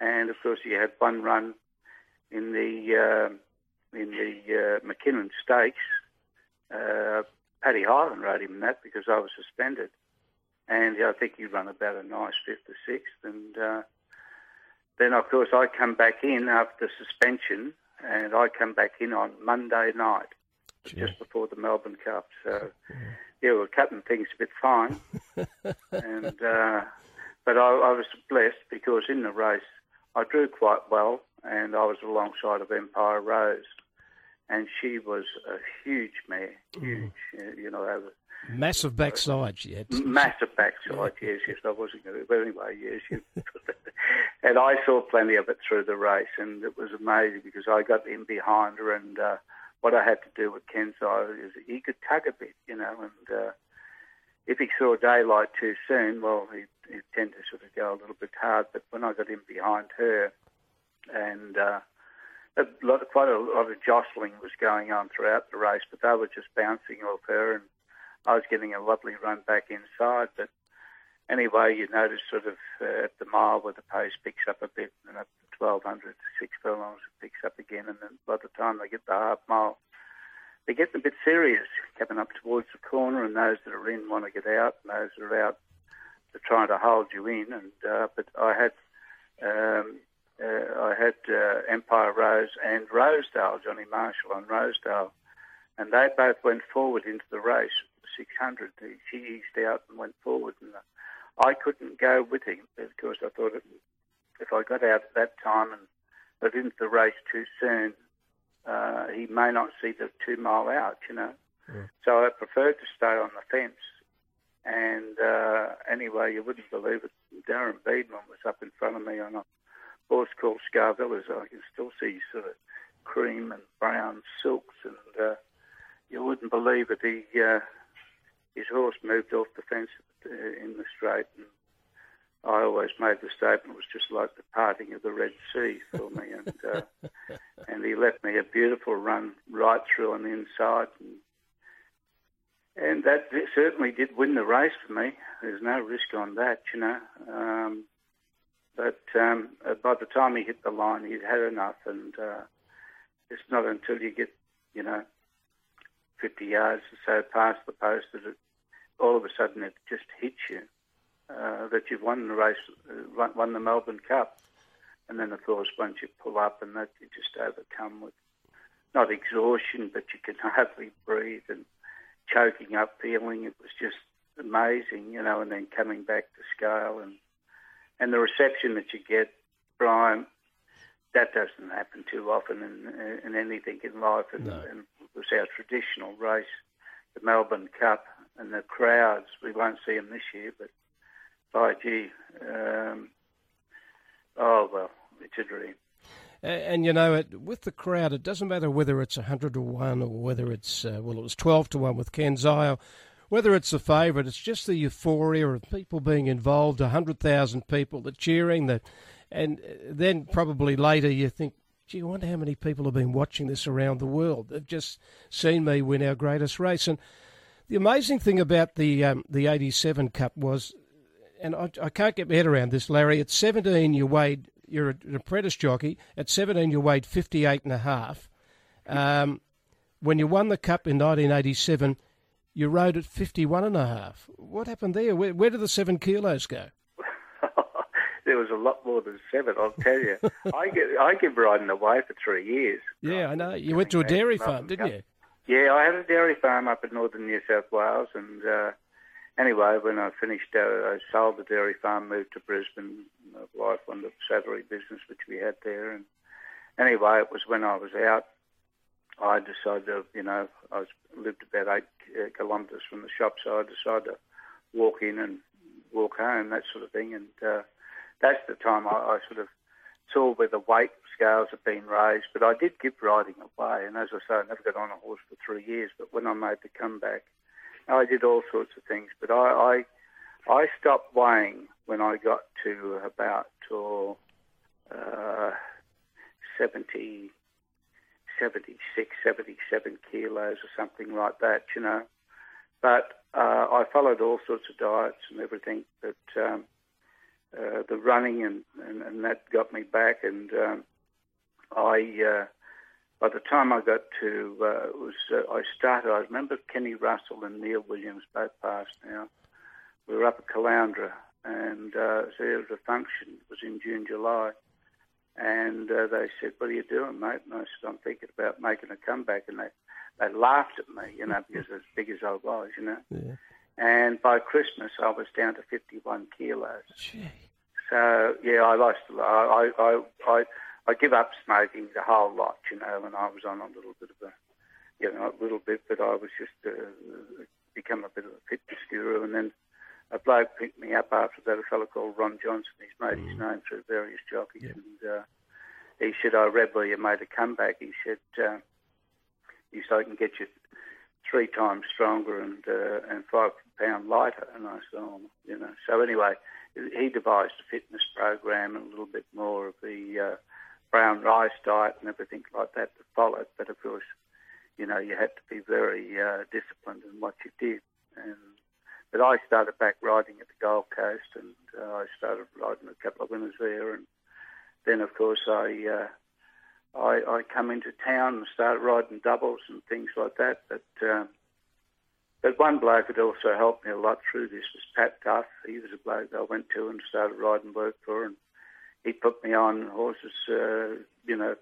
And of course, he had one run in the uh, in the uh, Mackinnon Stakes. Uh, Paddy Hyland rode him in that because I was suspended, and I think he run about a nice fifth or sixth. And uh, then, of course, I come back in after suspension, and I come back in on Monday night, Gee. just before the Melbourne Cup. So, yeah, we're cutting things a bit fine, and uh, but I, I was blessed because in the race I drew quite well and I was alongside of Empire Rose, and she was a huge mare, huge, mm. you know, over, massive backside she had. Massive backside, yes, yes. I wasn't going to, but anyway, yes. And I saw plenty of it through the race, and it was amazing because I got in behind her, and uh, what I had to do with Kensei is he could tug a bit, you know, and. Uh, if he saw daylight too soon, well, he'd, he'd tend to sort of go a little bit hard. But when I got in behind her, and uh, a lot, quite a lot of jostling was going on throughout the race, but they were just bouncing off her, and I was getting a lovely run back inside. But anyway, you notice sort of uh, at the mile where the pace picks up a bit, and at the 1200 six furlongs it picks up again, and then by the time they get the half mile, they get a bit serious coming up towards the corner, and those that are in want to get out, and those that are out are trying to hold you in. And uh, but I had um, uh, I had uh, Empire Rose and Rosedale, Johnny Marshall and Rosedale, and they both went forward into the race. 600, he eased out and went forward, and uh, I couldn't go with him because I thought if I got out at that time and got into the race too soon, uh, he may not see the two mile out, you know. Mm. So I preferred to stay on the fence. And uh, anyway, you wouldn't believe it. Darren Beadman was up in front of me on a horse called Scarvellas. I can still see sort of cream and brown silks, and uh, you wouldn't believe it. He uh, his horse moved off the fence uh, in the straight, and I always made the statement it was just like the parting of the Red Sea for me, and uh, and he left me a beautiful run right through on the inside, and, and that certainly did win the race for me. There's no risk on that, you know. Um, but um, uh, by the time he hit the line, he'd had enough, and uh, it's not until you get, you know, 50 yards or so past the post that it all of a sudden it just hits you uh, that you've won the race, uh, won the Melbourne Cup. And then, of course, once you pull up and that, you just overcome with not exhaustion, but you can hardly breathe and choking up feeling. It was just amazing, you know, and then coming back to scale and and the reception that you get, Brian, that doesn't happen too often in, in anything in life. And, No. and it was our traditional race, the Melbourne Cup, and the crowds. We won't see them this year, but by gee, um, oh well, it's a dream. And you know, it, with the crowd, it doesn't matter whether it's hundred to one or whether it's uh, well, it was twelve to one with Kensei, whether it's a favourite. It's just the euphoria of people being involved. hundred thousand people, the cheering, the, and uh, then probably later you think, gee, I wonder how many people have been watching this around the world. They've just seen me win our greatest race. And the amazing thing about the um, the '87 Cup was and I, I can't get my head around this, Larry. At 17, you weighed, you're an apprentice jockey. At 17, you weighed 58 and a half. Um, when you won the Cup in 1987, you rode at 51 and a half. What happened there? Where, where did the seven kilos go? there was a lot more than seven, I'll tell you. I get I kept riding away for three years. Yeah, I know. You went to a dairy farm, didn't you? Yeah, I had a dairy farm up in northern New South Wales, and uh, anyway, when I finished, uh, I sold the dairy farm, moved to Brisbane. My wife wanted a saddlery business, which we had there, and anyway, it was when I was out. I decided, to, you know, I was, lived about eight uh, kilometres from the shop, so I decided to walk in and walk home, that sort of thing. And uh, that's the time I, I sort of saw where the weight scales had been raised. But I did keep riding away, and as I say, I never got on a horse for three years. But when I made the comeback, I did all sorts of things. But I, I, I stopped weighing when I got to about or, uh, 70, 76, 77 kilos or something like that, you know. But uh, I followed all sorts of diets and everything, but um, uh, the running and, and, and that got me back. And um, I, uh, by the time I got to, uh, was uh, I started. I remember Kenny Russell and Neil Williams both passed now. We were up at Caloundra, and uh, so there was a function. It was in June, July. And uh, they said, "What are you doing, mate?" And I said, "I'm thinking about making a comeback." And they they laughed at me, you know, because as big as I was, you know. Yeah. And by Christmas, I was down to 51 kilos. Gee. So yeah, I lost. a. I I I I give up smoking the whole lot, you know, and I was on a little bit of a, you know, a little bit, but I was just uh, become a bit of a fitness guru, and then a bloke picked me up after that, a fellow called Ron Johnson. He's made his name through various jockeys, and uh, he said, "I read where you made a comeback." He said, uh, "He said I can get you three times stronger and uh, and five pound lighter." And I said, "Oh, you know." So anyway, he devised a fitness program and a little bit more of the uh, brown rice diet and everything like that that followed. But of course, you know, you had to be very uh, disciplined in what you did. And but I started back riding at the Gold Coast, and uh, I started riding a couple of winners there, and then of course I. Uh, I, I come into town and started riding doubles and things like that. But um, but one bloke that also helped me a lot through this was Pat Duff. He was a bloke I went to and started riding work for, and he put me on horses. Uh, you know,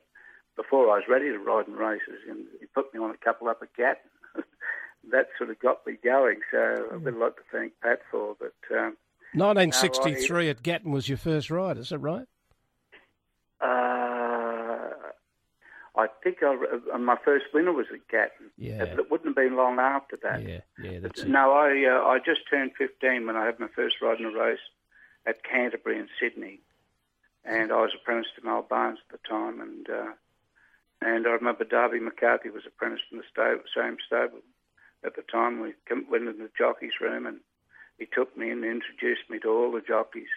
before I was ready to ride in races, and he put me on a couple up at Gatton. That sort of got me going. So I would got a lot to thank Pat for. But um, 1963 at Gatton was your first ride, is that right? Uh, I think I, uh, my first winner was at Gatton. Yeah. But it wouldn't have been long after that. Yeah, yeah, that's it. No, I uh, I just turned 15 when I had my first ride in a race at Canterbury in Sydney, and I was apprenticed to Mel Barnes at the time, and uh, and I remember Darby McCarthy was apprenticed in the stable, same stable at the time. We went in the jockey's room, and he took me and introduced me to all the jockeys.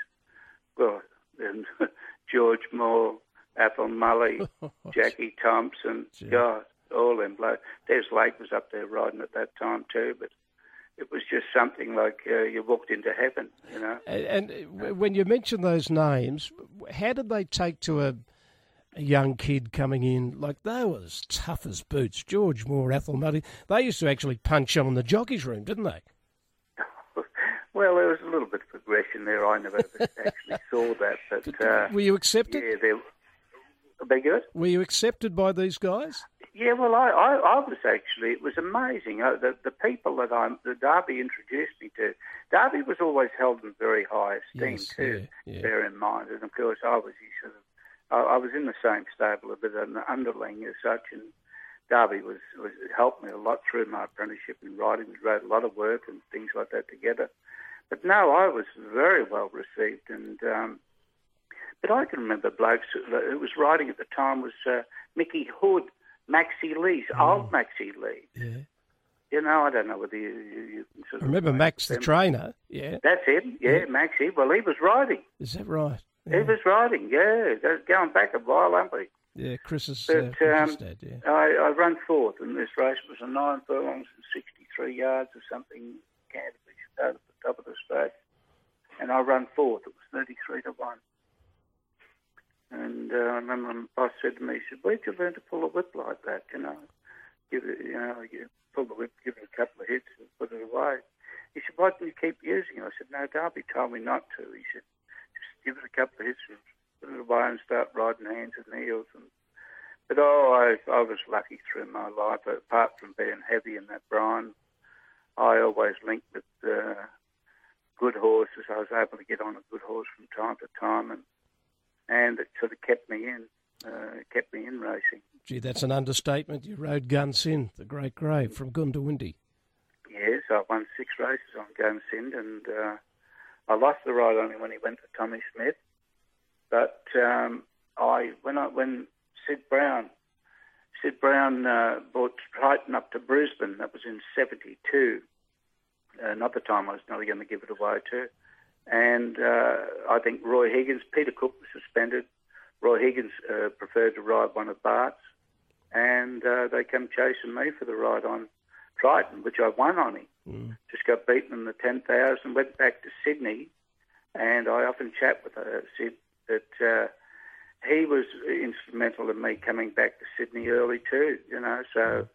Well, and George Moore, Athol Mulley, Jackie Thompson, God, all them blokes. Des Lake was up there riding at that time too, but it was just something like uh, you walked into heaven, you know. And, and when you mention those names, how did they take to a, a young kid coming in? Like they were as tough as boots. George Moore, Athol Mulley, they used to actually punch on in the jockeys room, didn't they? Well, there was a little bit of progression there. I never actually saw that, but uh, Were you accepted? yeah, there. Beg your Were you accepted by these guys? Yeah, well, I, I, I was actually, it was amazing. Uh, the, the people that I, the Darby introduced me to, Darby was always held in very high esteem Yes, too, yeah, yeah. bear in mind. And of course, I was his sort of, I, I was in the same stable with an underling as such, and Darby was, was helped me a lot through my apprenticeship in riding. We wrote a lot of work and things like that together. But no, I was very well received, and um, but I can remember blokes who was riding at the time was uh, Mickey Hood, Maxie Lee's old Maxie Lee. Yeah. You know, I don't know whether you, you, you can sort of remember Max the trainer. Yeah. That's him, yeah, Maxie. Well, he was riding. Is that right? He was riding, yeah. Go- Going back a while, aren't we? Yeah, Chris's, uh, But Chris's um, dad, yeah. I, I run fourth in this race. Was a nine furlongs and 63 yards or something. Canterbury started at the top of the straight. And I run fourth. It was 33 to 1. And uh, I remember my boss said to me, he said, where'd you learn to pull a whip like that, you know? Give it, you know, you pull the whip, give it a couple of hits and put it away. He said, why didn't you keep using it? I said, no, Darby told me not to. He said, give it a couple of hits and put it away and start riding hands and heels. And, but oh, I, I was lucky through my life. Apart from being heavy in that brine, I always linked with uh, good horses. I was able to get on a good horse from time to time, and and it sort of kept me in, uh, kept me in racing. Gee, that's an understatement. You rode Gunsynd, the great Grey, from Goondiwindi. Yes, I won six races on Gunsynd, and uh, I lost the ride only when he went to Tommy Smith. But um, I when I when Sid Brown, Sid Brown uh, brought Triton up to Brisbane. That was in '72. Another time I was nearly going to give it away too. And uh, I think Roy Higgins, Peter Cook was suspended. Roy Higgins uh, preferred to ride one of Bart's, and uh, they come chasing me for the ride on Triton, which I won on him. Just got beaten in the 10,000, went back to Sydney, and I often chat with uh, Sid that uh, he was instrumental in me coming back to Sydney early too, you know, so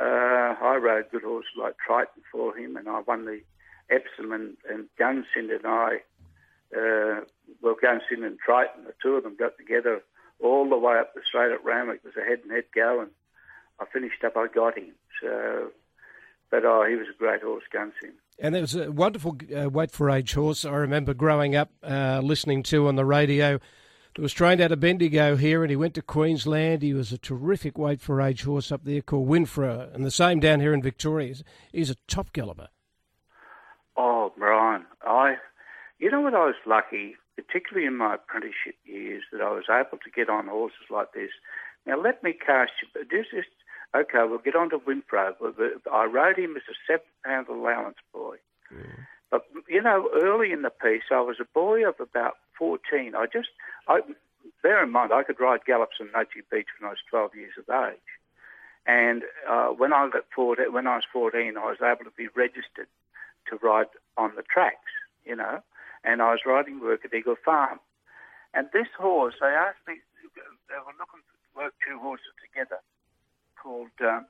uh, I rode good horses like Triton for him, and I won the Epsom and, and Gunsynd and I, uh, well, Gunsynd and Triton, the two of them got together all the way up the straight at Randwick. It was a head-and-head go, and I finished up, I got him. So, but oh, he was a great horse, Gunsynd. And it was a wonderful uh, weight for age horse I remember growing up uh, listening to on the radio. It was trained out of Bendigo here, and he went to Queensland. He was a terrific weight for age horse up there called Winfreux, and the same down here in Victoria. He's, he's a top galloper. Oh, Brian, I, you know what I was lucky, particularly in my apprenticeship years, that I was able to get on horses like this. Now, let me cast you, but this is, okay, we'll get on to but I rode him as a seven pound allowance boy. But, you know, early in the piece, I was a boy of about 14. I just, I, bear in mind, I could ride gallops on Nudgee Beach when I was 12 years of age. And uh, when I got 14, when I was 14, I was able to be registered to ride on the tracks, you know, and I was riding work at Eagle Farm. And this horse, they asked me, they were looking to work two horses together called um,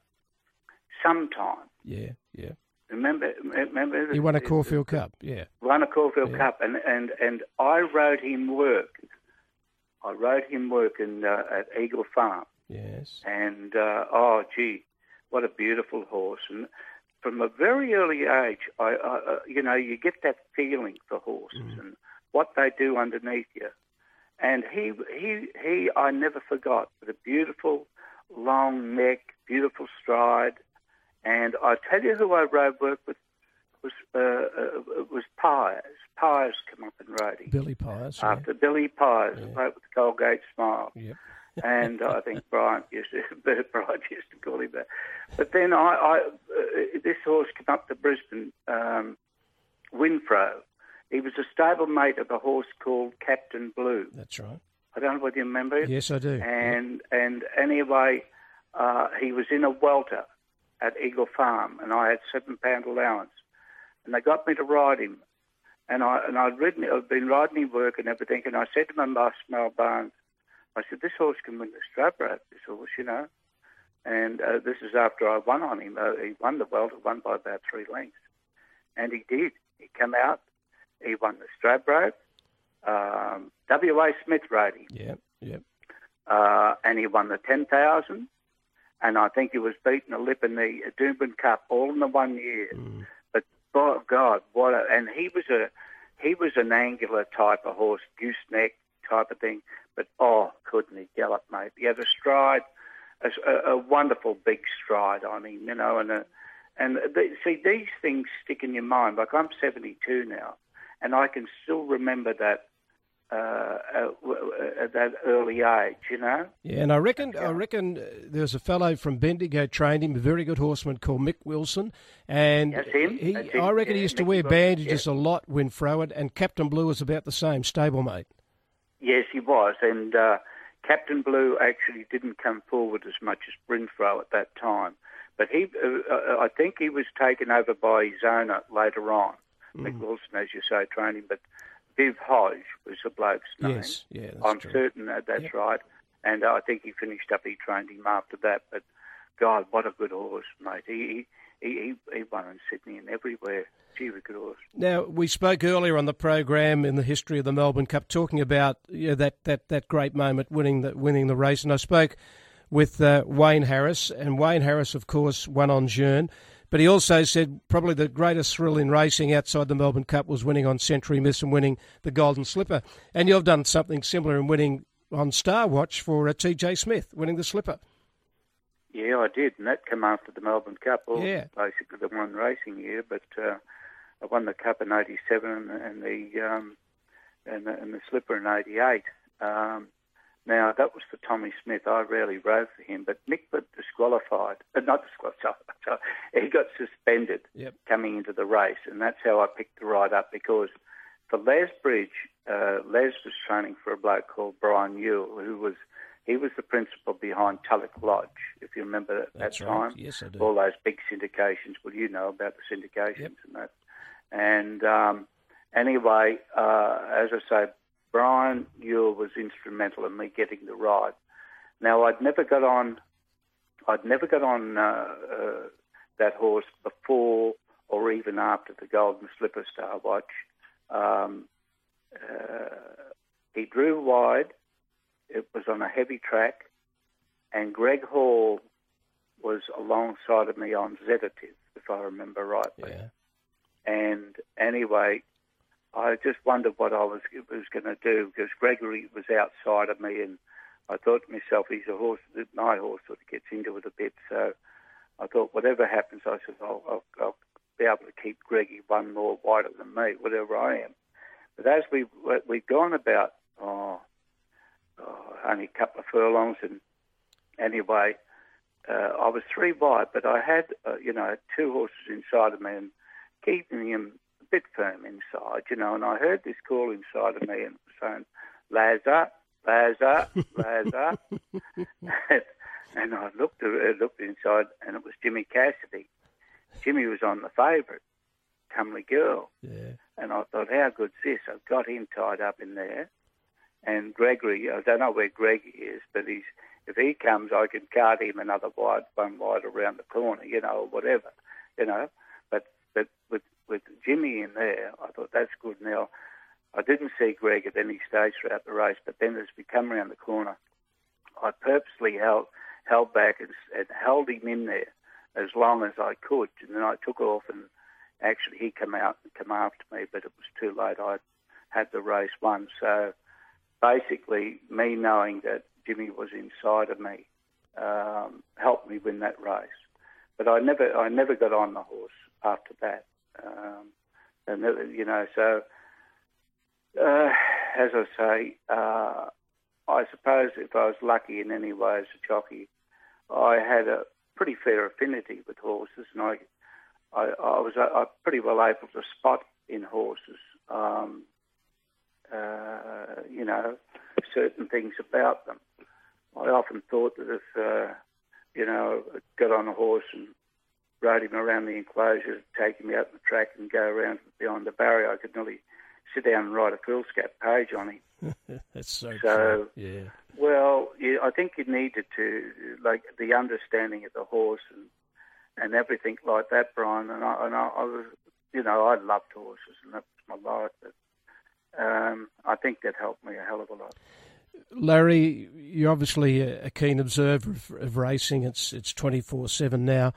Sometime. Yeah, yeah. Remember, remember He won a Caulfield Cup, yeah. won a Caulfield Yeah. Cup, and, and, and I rode him work. I rode him work in, uh, at Eagle Farm. Yes. And, uh, oh, gee, what a beautiful horse. And from a very early age, I, I, uh, you know, you get that feeling for horses and what they do underneath you. And he, he, he, I never forgot, with a beautiful long neck, beautiful stride. And I tell you who I rode work with was uh, uh, was Pyers. Pyers come up and rode him Billy Pyers. Yeah. after Billy Pyers, the bloke with the Colgate smile. Yep. and I think Brian used to, Brian used to call him that. But then I, I uh, this horse came up to Brisbane, um, Winfreux. He was a stablemate of a horse called Captain Blue. That's right. I don't know whether you remember it. Yes, I do. And and anyway, uh, he was in a welter at Eagle Farm, and I had seven pound allowance, and they got me to ride him, and I and I'd ridden, I'd been riding him work and everything, and I said to my boss, Mel Barnes, I said this horse can win the Stradbroke, this horse, you know, and uh, this is after I won on him. Uh, he won the welter, won by about three lengths, and he did. He came out. He won the Stradbroke. Um, W.A. Smith him. Yeah, yeah. Uh, and he won the 10,000. And I think he was beaten a lip in the Doomben Cup all in the one year. Mm. But by God, what a, and he was a he was an angular type of horse, gooseneck type of thing. But oh, couldn't he gallop, mate? He had a stride, a, a wonderful big stride on him, you know, and a, and the, see these things stick in your mind. Like I'm 72 now, and I can still remember that uh, at that early age, you know. Yeah, and I reckon I reckon uh, there's a fellow from Bendigo trained him, a very good horseman called Mick Wilson, and That's him. he, him. I reckon Yeah, he used to wear bandages a lot when throwing, and Captain Blue was about the same stablemate. Yes, he was, and uh, Captain Blue actually didn't come forward as much as Brinthrow at that time, but he, uh, uh, I think, he was taken over by his owner later on. Mm. Mick Wilson, as you say, trained him, but Viv Hodge was the bloke's name. Yes, yeah, that's I'm true. certain that that's right, and I think he finished up. He trained him after that, but God, what a good horse, mate! He he he, he won in Sydney and everywhere. Gee, what a good horse. Now we spoke earlier on the program in the history of the Melbourne Cup, talking about you know, that, that, that great moment winning the winning the race, and I spoke with uh, Wayne Harris, and Wayne Harris, of course, won on Jeune. But he also said probably the greatest thrill in racing outside the Melbourne Cup was winning on Century Miss and winning the Golden Slipper. And you've done something similar in winning on Star Watch for uh, TJ Smith, winning the Slipper. Yeah, I did, and that came after the Melbourne Cup, or Yeah. basically the one racing year. But uh, I won the Cup in '87 and, the um, and, the- and the Slipper in '88. Um, now that was for Tommy Smith. I rarely rode for him, but Mick got disqualified. Uh, not disqualified. Sorry, he got suspended Yep. coming into the race, and that's how I picked the ride up because for Les Bridge, uh, Les was training for a bloke called Brian Yuill, who was he was the principal behind Tulloch Lodge, if you remember at That's that right. time. Yes, I do. All those big syndications. Well, you know about the syndications and that. And um, anyway, uh, as I say, Brian Yuill was instrumental in me getting the ride. Now, I'd never got on. I'd never got on uh, uh, that horse before or even after the Golden Slipper Star Watch. Um, uh, he drew wide. It was on a heavy track, and Greg Hall was alongside of me on Sedative, if I remember rightly. Yeah. And anyway, I just wondered what I was was going to do because Gregory was outside of me, and I thought to myself, he's a horse that my horse sort of gets into it a bit. So I thought, whatever happens, I said, I'll, I'll, I'll be able to keep Greggy one more wider than me, whatever I am. But as we we've gone about, oh, oh, only a couple of furlongs, and anyway, uh, I was three wide, but I had, uh, you know, two horses inside of me and keeping him bit firm inside, you know, and I heard this call inside of me and saying, Lazar, Lazar, Lazar. and I looked, uh, looked inside and it was Jimmy Cassidy. Jimmy was on the favourite, Comely Girl. Yeah. And I thought, how good's this? I've got him tied up in there. And Gregory, I don't know where Greg is, but he's if he comes, I can cart him another wide, one wide around the corner, you know, or whatever, you know. With Jimmy in there, I thought that's good. Now, I didn't see Greg at any stage throughout the race, but then as we come around the corner, I purposely held held back and, and held him in there as long as I could, and then I took off and actually he came out and came after me, but it was too late. I had the race won, so basically me knowing that Jimmy was inside of me um, helped me win that race. But I never, I never got on the horse after that. Um, and you know, so uh, as I say, uh, I suppose if I was lucky in any way as a jockey, I had a pretty fair affinity with horses, and I, I, I was uh, pretty well able to spot in horses. Um, uh, you know, certain things about them. I often thought that if, uh, you know, I got on a horse and rode him around the enclosure, take him out the track and go around behind the barrier, I could nearly sit down and write a foolscap page on him. That's so, So, true. Yeah. Well, yeah, I think you needed to, like, the understanding of the horse and and everything like that, Brian. And I, and I, I was you know, I loved horses and that was my life. But um, I think that helped me a hell of a lot. Larry, you're obviously a keen observer of, of racing. It's it's twenty four seven now.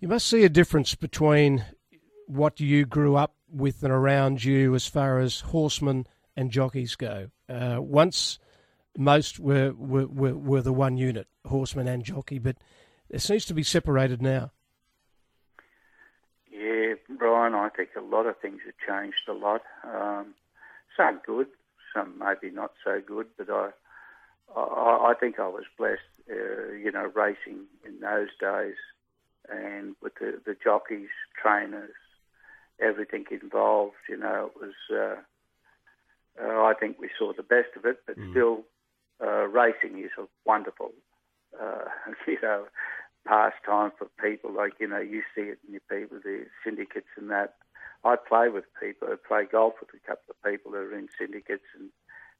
You must see a difference between what you grew up with and around you as far as horsemen and jockeys go. Uh, once most were, were, were, were the one unit, horseman and jockey, but it seems to be separated now. Yeah, Brian, I think a lot of things have changed a lot. Um, some good, some maybe not so good, but I, I, I think I was blessed, uh, you know, racing in those days and with the, the jockeys, trainers, everything involved. You know, it was. Uh, uh, I think we saw the best of it, but mm. still, uh, racing is a wonderful, uh, you know, pastime for people. Like you know, you see it in your people, the syndicates and that. I play with people. I play golf with a couple of people who are in syndicates, and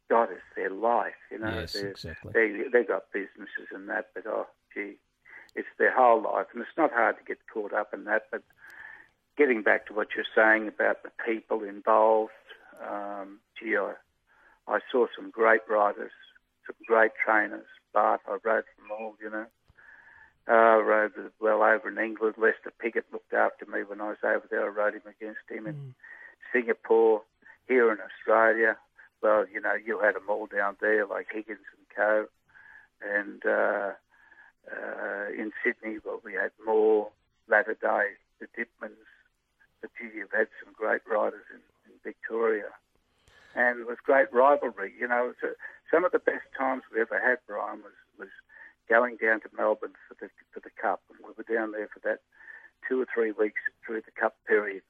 God, it's their life. You know, yes, exactly. They they got businesses and that, but oh, gee, it's their whole life, and it's not hard to get caught up in that. But getting back to what you're saying about the people involved, um, gee, I, I saw some great riders, some great trainers. Bart, I rode them all, you know. Uh, rode well over in England. Lester Piggott looked after me when I was over there. I rode him against him in mm. Singapore, here in Australia. Well, you know, you had them all down there, like Higgins and Co. And uh, uh, in Sydney, well, we had more latter day, the Dittmans, but gee, you've had some great riders in, in Victoria. And it was great rivalry. You know, a, some of the best times we ever had, Brian, was, was going down to Melbourne for the for the Cup. And we were down there for that two or three weeks through the Cup period.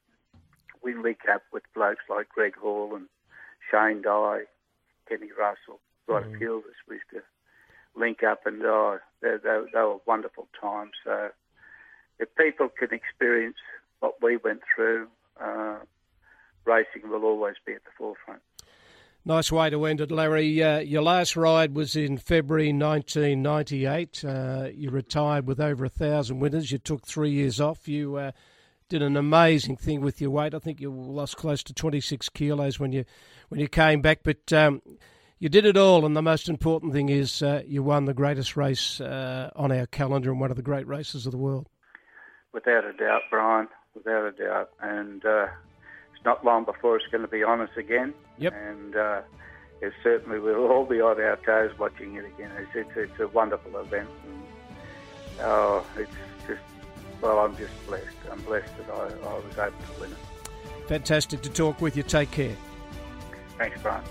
We link up with blokes like Greg Hall and Shane Dye, Kenny Russell, quite mm-hmm. a few of us. We used to link up, and oh, they, they, they were wonderful times. So if people can experience what we went through, uh, racing will always be at the forefront. Nice way to end it, Larry. Uh, your last ride was in February 1998. Uh, you retired with over a thousand winners. You took three years off. You uh, did an amazing thing with your weight. I think you lost close to 26 kilos when you when you came back. But um, you did it all, and the most important thing is uh, you won the greatest race uh, on our calendar and one of the great races of the world. Without a doubt, Brian without a doubt. And uh, it's not long before it's going to be on us again. Yep. And uh, it certainly we'll all be on our toes watching it again. It's it's, it's a wonderful event. And, oh, it's just well, I'm just blessed. I'm blessed that I, I was able to win it. Fantastic to talk with you. Take care. Thanks, Brian.